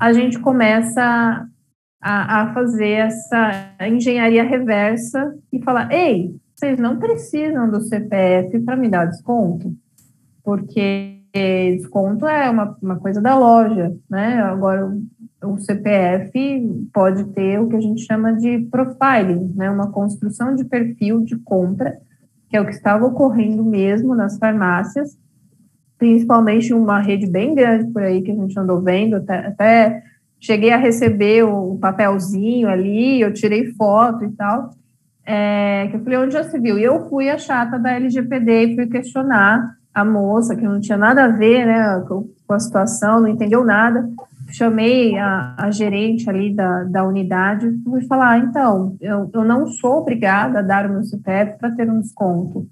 Speaker 1: A gente começa a, a fazer essa engenharia reversa e falar, ei, vocês não precisam do CPF para me dar desconto, porque desconto é uma, uma coisa da loja, né? Agora, o CPF pode ter o que a gente chama de profiling, né? Uma construção de perfil de compra, que é o que estava ocorrendo mesmo nas farmácias, principalmente uma rede bem grande por aí que a gente andou vendo, até, até cheguei a receber o papelzinho ali, eu tirei foto e tal, é, que eu falei, onde já se viu? E eu fui a chata da LGPD e fui questionar a moça, que não tinha nada a ver né, com, a situação, não entendeu nada. Chamei a, a gerente ali da, da unidade e fui falar, então, eu, eu não sou obrigada a dar o meu CPF para ter um desconto,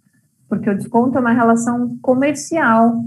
Speaker 1: porque o desconto é uma relação comercial,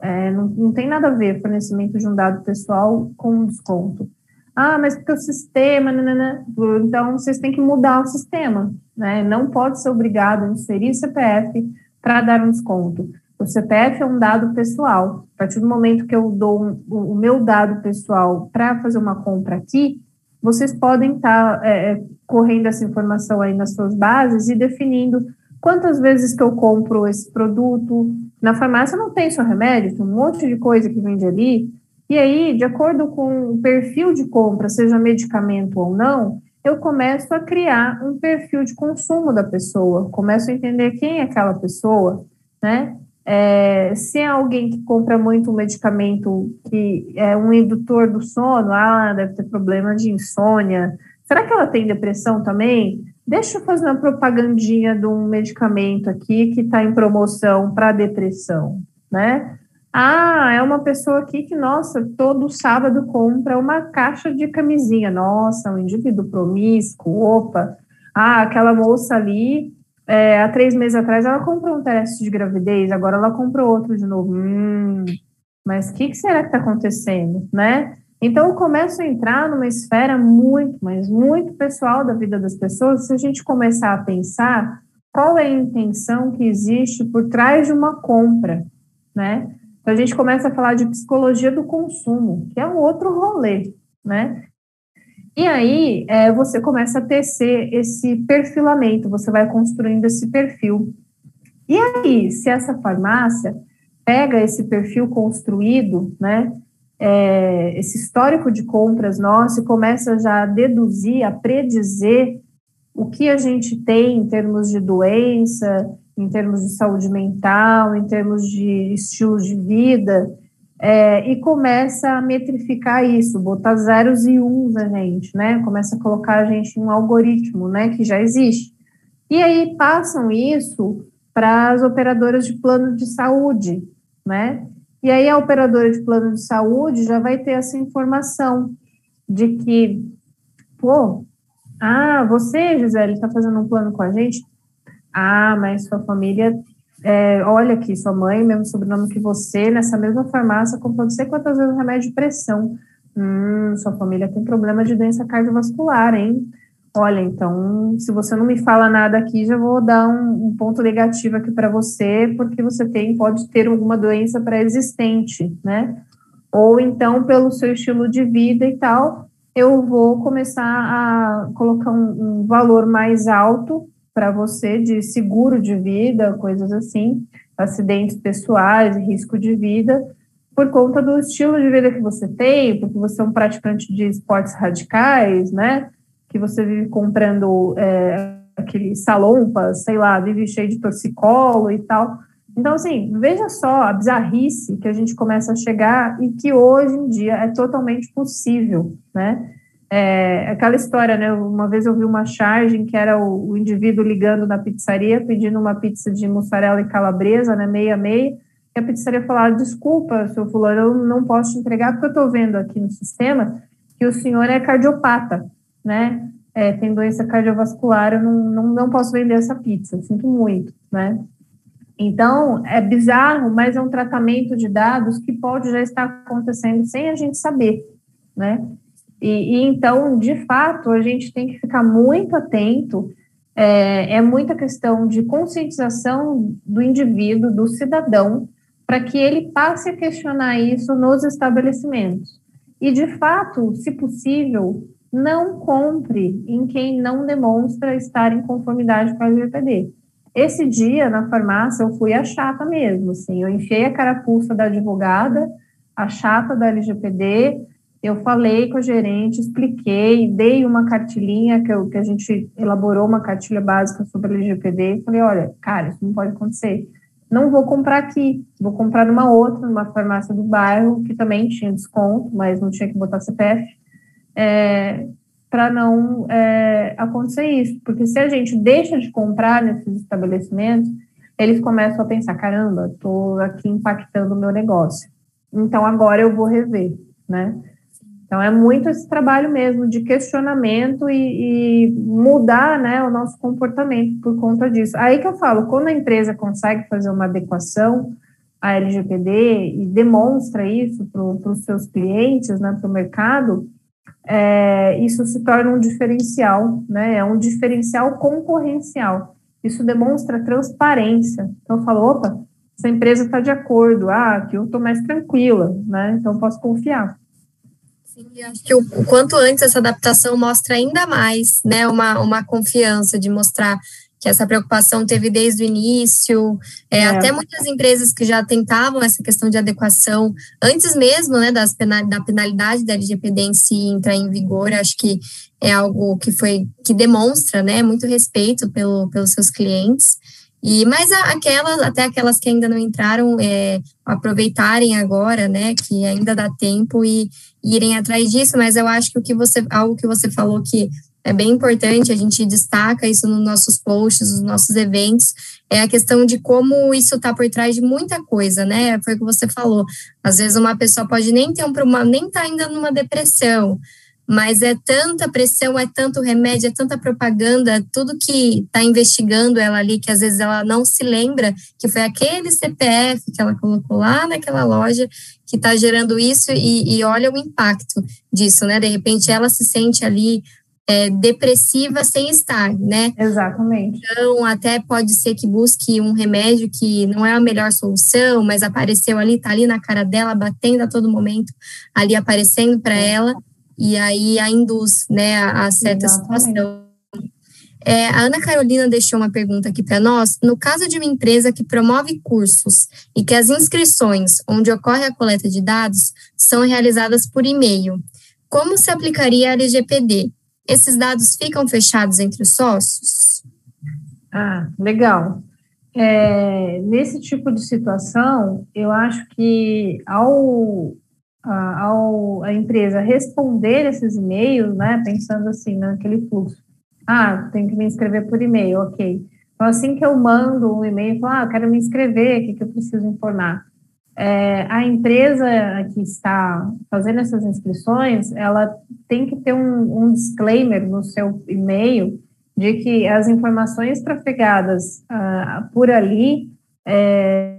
Speaker 1: é, não, não tem nada a ver fornecimento de um dado pessoal com um desconto. Ah, mas porque o sistema, nanana. então vocês têm que mudar o sistema, né? Não pode ser obrigado a inserir CPF para dar um desconto. O CPF é um dado pessoal. A partir do momento que eu dou o meu dado pessoal para fazer uma compra aqui, vocês podem estar tá, é, é, correndo essa informação aí nas suas bases e definindo quantas vezes que eu compro esse produto. Na farmácia não tem só remédio, tem um monte de coisa que vende ali. E aí, de acordo com o perfil de compra, seja medicamento ou não, eu começo a criar um perfil de consumo da pessoa, começo a entender quem é aquela pessoa, né? É, se é alguém que compra muito um medicamento que é um indutor do sono, ah, deve ter problema de insônia. Será que ela tem depressão também? Deixa eu fazer uma propagandinha de um medicamento aqui que está em promoção para depressão, né? Ah, é uma pessoa aqui que, nossa, todo sábado compra uma caixa de camisinha. Nossa, um indivíduo promíscuo, opa. Ah, aquela moça ali, é, há três meses atrás, ela comprou um teste de gravidez, agora ela comprou outro de novo. Hum, mas o que, que será que está acontecendo, né? Então, eu começo a entrar numa esfera muito, mas muito pessoal da vida das pessoas, se a gente começar a pensar qual é a intenção que existe por trás de uma compra, né? Então, a gente começa a falar de psicologia do consumo, que é um outro rolê, né? E aí, é, você começa a tecer esse perfilamento, você vai construindo esse perfil. E aí, se essa farmácia pega esse perfil construído, né, é, esse histórico de compras nosso e começa já a deduzir, a predizer o que a gente tem em termos de doença, em termos de saúde mental, em termos de estilo de vida, é, e começa a metrificar isso, botar zeros e uns a gente, né? Começa a colocar a gente em um algoritmo, né, que já existe. E aí passam isso para as operadoras de plano de saúde, né? E aí a operadora de plano de saúde já vai ter essa informação de que, pô, ah, você, Gisele, está fazendo um plano com a gente? Ah, mas sua família, é, olha aqui, sua mãe, mesmo sobrenome que você, nessa mesma farmácia, comprou não sei quantas vezes remédio de pressão. Hum, sua família tem problema de doença cardiovascular, hein? Olha, então, se você não me fala nada aqui, já vou dar um, um ponto negativo aqui para você, porque você tem, pode ter alguma doença pré-existente, né? Ou então, pelo seu estilo de vida e tal, eu vou começar a colocar um, um valor mais alto para você de seguro de vida, coisas assim, acidentes pessoais, risco de vida, por conta do estilo de vida que você tem, porque você é um praticante de esportes radicais, né? Que você vive comprando é, aquele salompas, sei lá, vive cheio de torcicolo e tal. Então, assim, veja só a bizarrice que a gente começa a chegar e que hoje em dia é totalmente possível, né? É, aquela história, né? Uma vez eu vi uma charge que era o, o, indivíduo ligando na pizzaria pedindo uma pizza de mussarela e calabresa, né? Meia meia. E a pizzaria falava: Desculpa, seu fulano, eu não posso te entregar porque eu estou vendo aqui no sistema que o senhor é cardiopata, né? É, tem doença cardiovascular, eu não, não, não posso vender essa pizza, sinto muito, né? Então, é bizarro, mas é um tratamento de dados que pode já estar acontecendo sem a gente saber, né? E, e, então, de fato, a gente tem que ficar muito atento. É, é muita questão de conscientização do indivíduo, do cidadão, para que ele passe a questionar isso nos estabelecimentos. E, de fato, se possível, não compre em quem não demonstra estar em conformidade com a LGPD. Esse dia, na farmácia, eu fui a chata mesmo, assim, eu enfiei a carapuça da advogada, a chata da LGPD, eu falei com a gerente, expliquei, dei uma cartilhinha que, que a gente elaborou uma cartilha básica sobre LGPD, falei, olha, cara, isso não pode acontecer. Não vou comprar aqui, vou comprar numa outra, numa farmácia do bairro, que também tinha desconto, mas não tinha que botar CPF, é, para não é, acontecer isso. Porque se a gente deixa de comprar nesses estabelecimentos, eles começam a pensar, caramba, estou aqui impactando o meu negócio. Então, agora eu vou rever, né? Então, é muito esse trabalho mesmo de questionamento e, e, mudar né, o nosso comportamento por conta disso. Aí que eu falo, quando a empresa consegue fazer uma adequação à LGPD e demonstra isso para os seus clientes, né, para o mercado, é, isso se torna um diferencial, né, é um diferencial concorrencial. Isso demonstra transparência. Então, eu falo, opa, essa empresa está de acordo, ah, aqui eu estou mais tranquila, né, então posso confiar.
Speaker 2: Sim, acho que o, o, quanto antes essa adaptação mostra ainda mais, né, uma, uma confiança de mostrar que essa preocupação teve desde o início, é, é. até muitas empresas que já tentavam essa questão de adequação antes mesmo, né, das penal, da penalidade da LGPD em si entrar em vigor, acho que é algo que foi, que demonstra, né, muito respeito pelo, pelos seus clientes, E mas aquelas, até aquelas que ainda não entraram, é, aproveitarem agora, né, que ainda dá tempo e, e irem atrás disso. Mas eu acho que o que você, algo que você falou que é bem importante, a gente destaca isso nos nossos posts, nos nossos eventos, é a questão de como isso está por trás de muita coisa, né? Foi o que você falou. Às vezes uma pessoa pode nem ter um problema, nem tá ainda numa depressão, mas é tanta pressão, é tanto remédio, é tanta propaganda, tudo que está investigando ela ali, que às vezes ela não se lembra que foi aquele CPF que ela colocou lá naquela loja que está gerando isso e, e olha o impacto disso, né? De repente ela se sente ali é, depressiva sem estar, né?
Speaker 1: Exatamente.
Speaker 2: Então, até pode ser que busque um remédio que não é a melhor solução, mas apareceu ali, tá ali na cara dela, batendo a todo momento, ali aparecendo para ela, e aí a induz, né, a, a certa Exatamente. situação. É, a Ana Carolina deixou uma pergunta aqui para nós. No caso de uma empresa que promove cursos e que as inscrições, onde ocorre a coleta de dados, são realizadas por e-mail, como se aplicaria a LGPD? esses dados ficam fechados entre os sócios?
Speaker 1: Ah, legal. É, nesse tipo de situação, eu acho que ao, a, a empresa responder esses e-mails, né, pensando assim naquele fluxo, ah, tem que me inscrever por e-mail, ok. Então, assim que eu mando um e-mail, falo, ah, eu quero me inscrever, o que, que eu preciso informar? é, a empresa que está fazendo essas inscrições, ela tem que ter um, um disclaimer no seu e-mail de que as informações trafegadas ah, por ali é,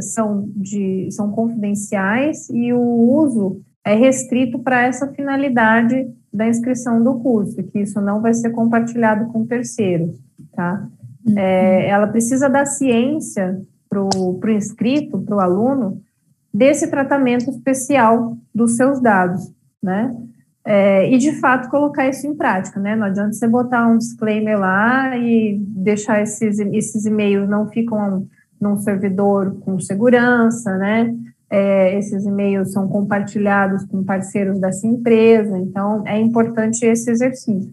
Speaker 1: são, de, são confidenciais e o uso é restrito para essa finalidade da inscrição do curso, que isso não vai ser compartilhado com terceiros, tá? Uhum. É, ela precisa da ciência para o inscrito, para o aluno, desse tratamento especial dos seus dados, né? É, e de fato colocar isso em prática, né? Não adianta você botar um disclaimer lá e deixar esses, esses e-mails não ficam num servidor com segurança, né? É, esses e-mails são compartilhados com parceiros dessa empresa, então é importante esse exercício.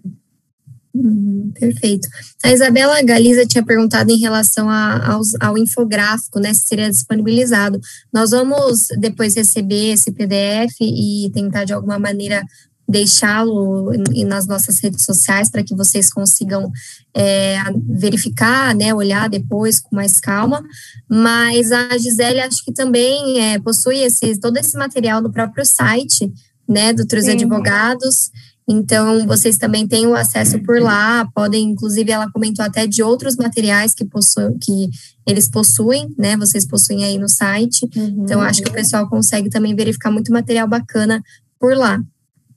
Speaker 2: Uhum, perfeito. A Isabela Galiza tinha perguntado em relação a, ao, ao, infográfico, né, se seria disponibilizado. Nós vamos depois receber esse PDF e tentar de alguma maneira deixá-lo nas nossas redes sociais para que vocês consigam é, verificar, né, olhar depois com mais calma. Mas a Gisele acho que também é, possui esse, todo esse material no próprio site, né, do Três Advogados. Então, vocês também têm o acesso por lá, podem, inclusive, ela comentou até de outros materiais que, possu que eles possuem, né? Vocês possuem aí no site. Uhum. Então, acho que o pessoal consegue também verificar muito material bacana por lá.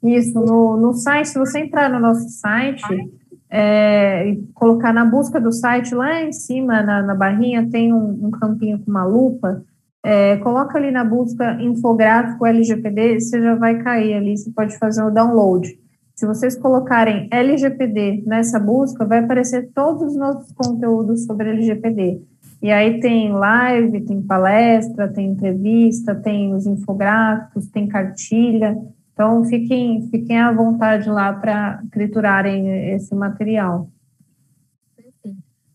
Speaker 1: Isso, no, no site, se você entrar no nosso site é, e colocar na busca do site, lá em cima, na, na barrinha, tem um, um campinho com uma lupa. É, coloca ali na busca infográfico LGPD, você já vai cair ali, você pode fazer o download. Se vocês colocarem LGPD nessa busca, vai aparecer todos os nossos conteúdos sobre LGPD. E aí tem live, tem palestra, tem entrevista, tem os infográficos, tem cartilha. Então, fiquem, fiquem à vontade lá para triturarem esse material.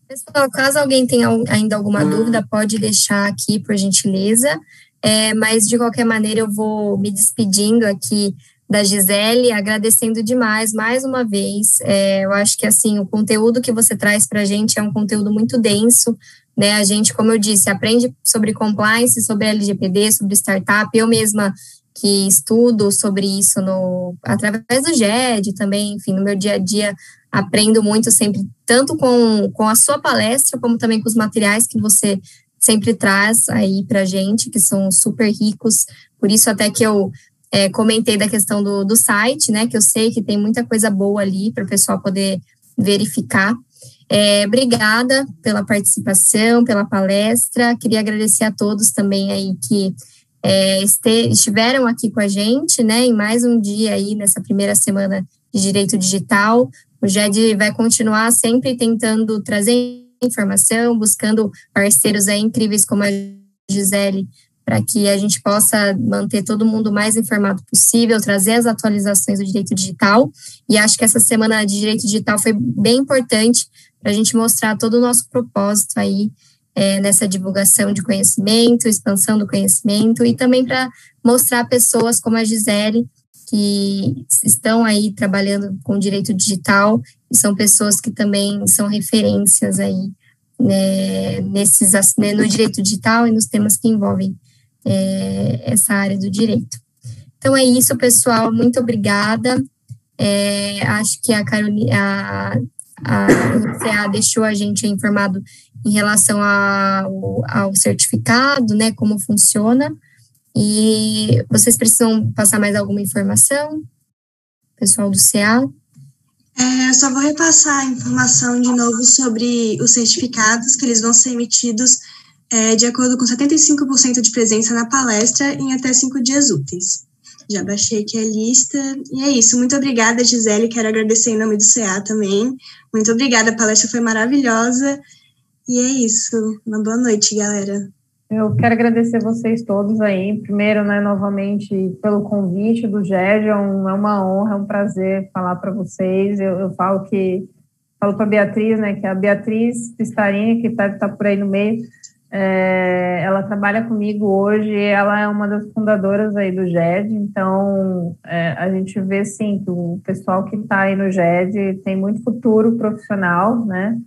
Speaker 2: Pessoal, caso alguém tenha ainda alguma dúvida, pode deixar aqui, por gentileza. É, mas, de qualquer maneira, eu vou me despedindo aqui da Gisele, agradecendo demais mais uma vez. É, eu acho que assim o conteúdo que você traz para a gente é um conteúdo muito denso. Né? A gente, como eu disse, aprende sobre compliance, sobre LGPD, sobre startup. Eu mesma que estudo sobre isso no, através do GED também, enfim, no meu dia a dia aprendo muito sempre, tanto com, com a sua palestra, como também com os materiais que você sempre traz aí para gente, que são super ricos. Por isso até que eu é, comentei da questão do, do site, né? Que eu sei que tem muita coisa boa ali para o pessoal poder verificar. É, obrigada pela participação, pela palestra. Queria agradecer a todos também aí que é, estiveram aqui com a gente, né? Em mais um dia aí nessa primeira semana de Direito Digital. O GED vai continuar sempre tentando trazer informação, buscando parceiros aí incríveis como a Gisele para que a gente possa manter todo mundo mais informado possível, trazer as atualizações do direito digital. E acho que essa semana de direito digital foi bem importante para a gente mostrar todo o nosso propósito aí é, nessa divulgação de conhecimento, expansão do conhecimento e também para mostrar pessoas como a Gisele que estão aí trabalhando com direito digital e são pessoas que também são referências aí né, nesses, né, no direito digital e nos temas que envolvem é, essa área do direito. Então é isso, pessoal. Muito obrigada. É, acho que a Carolina, a, a CA deixou a gente informado em relação ao, ao certificado, né, como funciona. E vocês precisam passar mais alguma informação, pessoal do CA?
Speaker 3: É, eu só vou repassar a informação de novo sobre os certificados, que eles vão ser emitidos é, de acordo com 75% de presença na palestra em até cinco dias úteis. Já baixei aqui a lista. E é isso. Muito obrigada, Gisele. Quero agradecer em nome do CA também. Muito obrigada. A palestra foi maravilhosa. E é isso. Uma boa noite, galera.
Speaker 1: Eu quero agradecer vocês todos aí. Primeiro, né, novamente, pelo convite do GED, é, um, é uma honra, é um prazer falar para vocês. Eu, eu, falo que, falo para a Beatriz, né, que a Beatriz Pistarini, que está tá por aí no meio, é, ela trabalha comigo hoje, ela é uma das fundadoras aí do GED, então é, a gente vê, sim, que o pessoal que está aí no GED tem muito futuro profissional, né,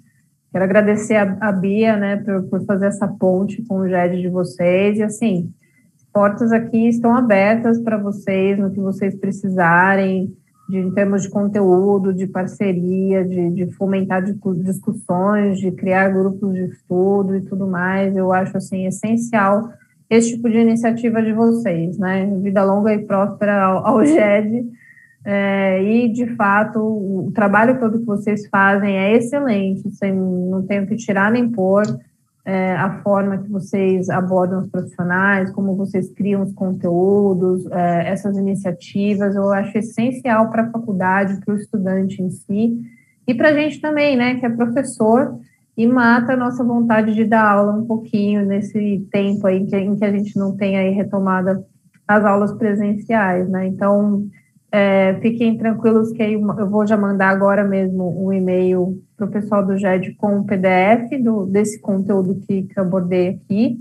Speaker 1: Quero agradecer a, a Bia, né, por, por, fazer essa ponte com o GED de vocês. E, assim, portas aqui estão abertas para vocês, no que vocês precisarem, de, em termos de conteúdo, de parceria, de, de fomentar de, discussões, de criar grupos de estudo e tudo mais. Eu acho, assim, essencial esse tipo de iniciativa de vocês, né? Vida longa e próspera ao, ao GED é, e, de fato, o trabalho todo que vocês fazem é excelente, sem, não tenho que tirar nem pôr é, a forma que vocês abordam os profissionais, como vocês criam os conteúdos, é, essas iniciativas, eu acho essencial para a faculdade, para o estudante em si, e para a gente também, né, que é professor, e mata a nossa vontade de dar aula um pouquinho nesse tempo aí que, em que a gente não tem aí retomada as aulas presenciais, né, então é, fiquem tranquilos que eu vou já mandar agora mesmo um e-mail para o pessoal do GED com o PDF do, desse conteúdo que, que eu abordei aqui.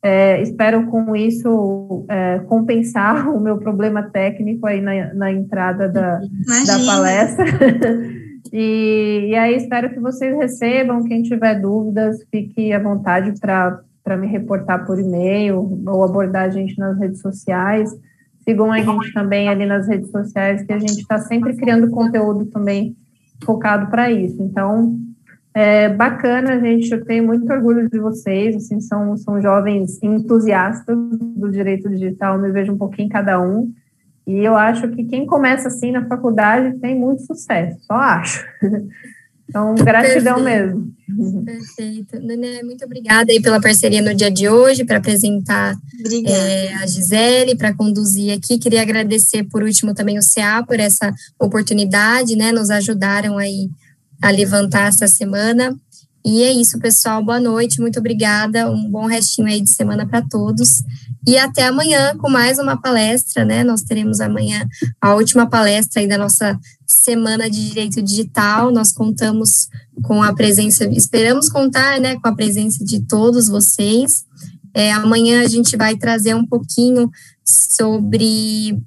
Speaker 1: É, espero com isso é, compensar [LAUGHS] o meu problema técnico aí na, na entrada da, da palestra. [LAUGHS] e, e aí espero que vocês recebam. Quem tiver dúvidas, fique à vontade para me reportar por e-mail ou abordar a gente nas redes sociais. Sigam a gente também ali nas redes sociais, que a gente está sempre criando conteúdo também focado para isso. Então, é bacana, gente. Eu tenho muito orgulho de vocês. Assim, são, são jovens entusiastas do direito digital. Me vejo um pouquinho cada um. E eu acho que quem começa assim na faculdade tem muito sucesso. Só acho. [LAUGHS] Então, gratidão Perfeito.
Speaker 2: mesmo. Perfeito. Nené, muito obrigada aí pela parceria no dia de hoje, para apresentar é, a Gisele, para conduzir aqui. Queria agradecer, por último, também o CA por essa oportunidade, né? Nos ajudaram aí a levantar essa semana. E é isso, pessoal. Boa noite, muito obrigada. Um bom restinho aí de semana para todos. E até amanhã com mais uma palestra, né? Nós teremos amanhã a última palestra aí da nossa semana de direito digital. Nós contamos com a presença, esperamos contar, né, com a presença de todos vocês. É, amanhã a gente vai trazer um pouquinho sobre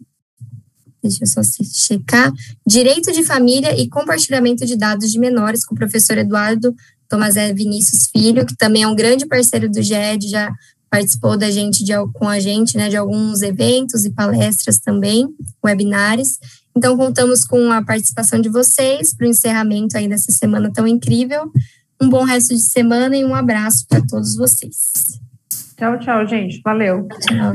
Speaker 2: deixa eu só checar, direito de família e compartilhamento de dados de menores com o professor Eduardo Tomazé Vinícius Filho, que também é um grande parceiro do GED, já participou da gente de, com a gente, né, de alguns eventos e palestras também, webinários. Então, contamos com a participação de vocês para o encerramento aí dessa semana tão incrível. Um bom resto de semana e um abraço para todos vocês.
Speaker 1: Tchau, tchau, gente. Valeu. Tchau.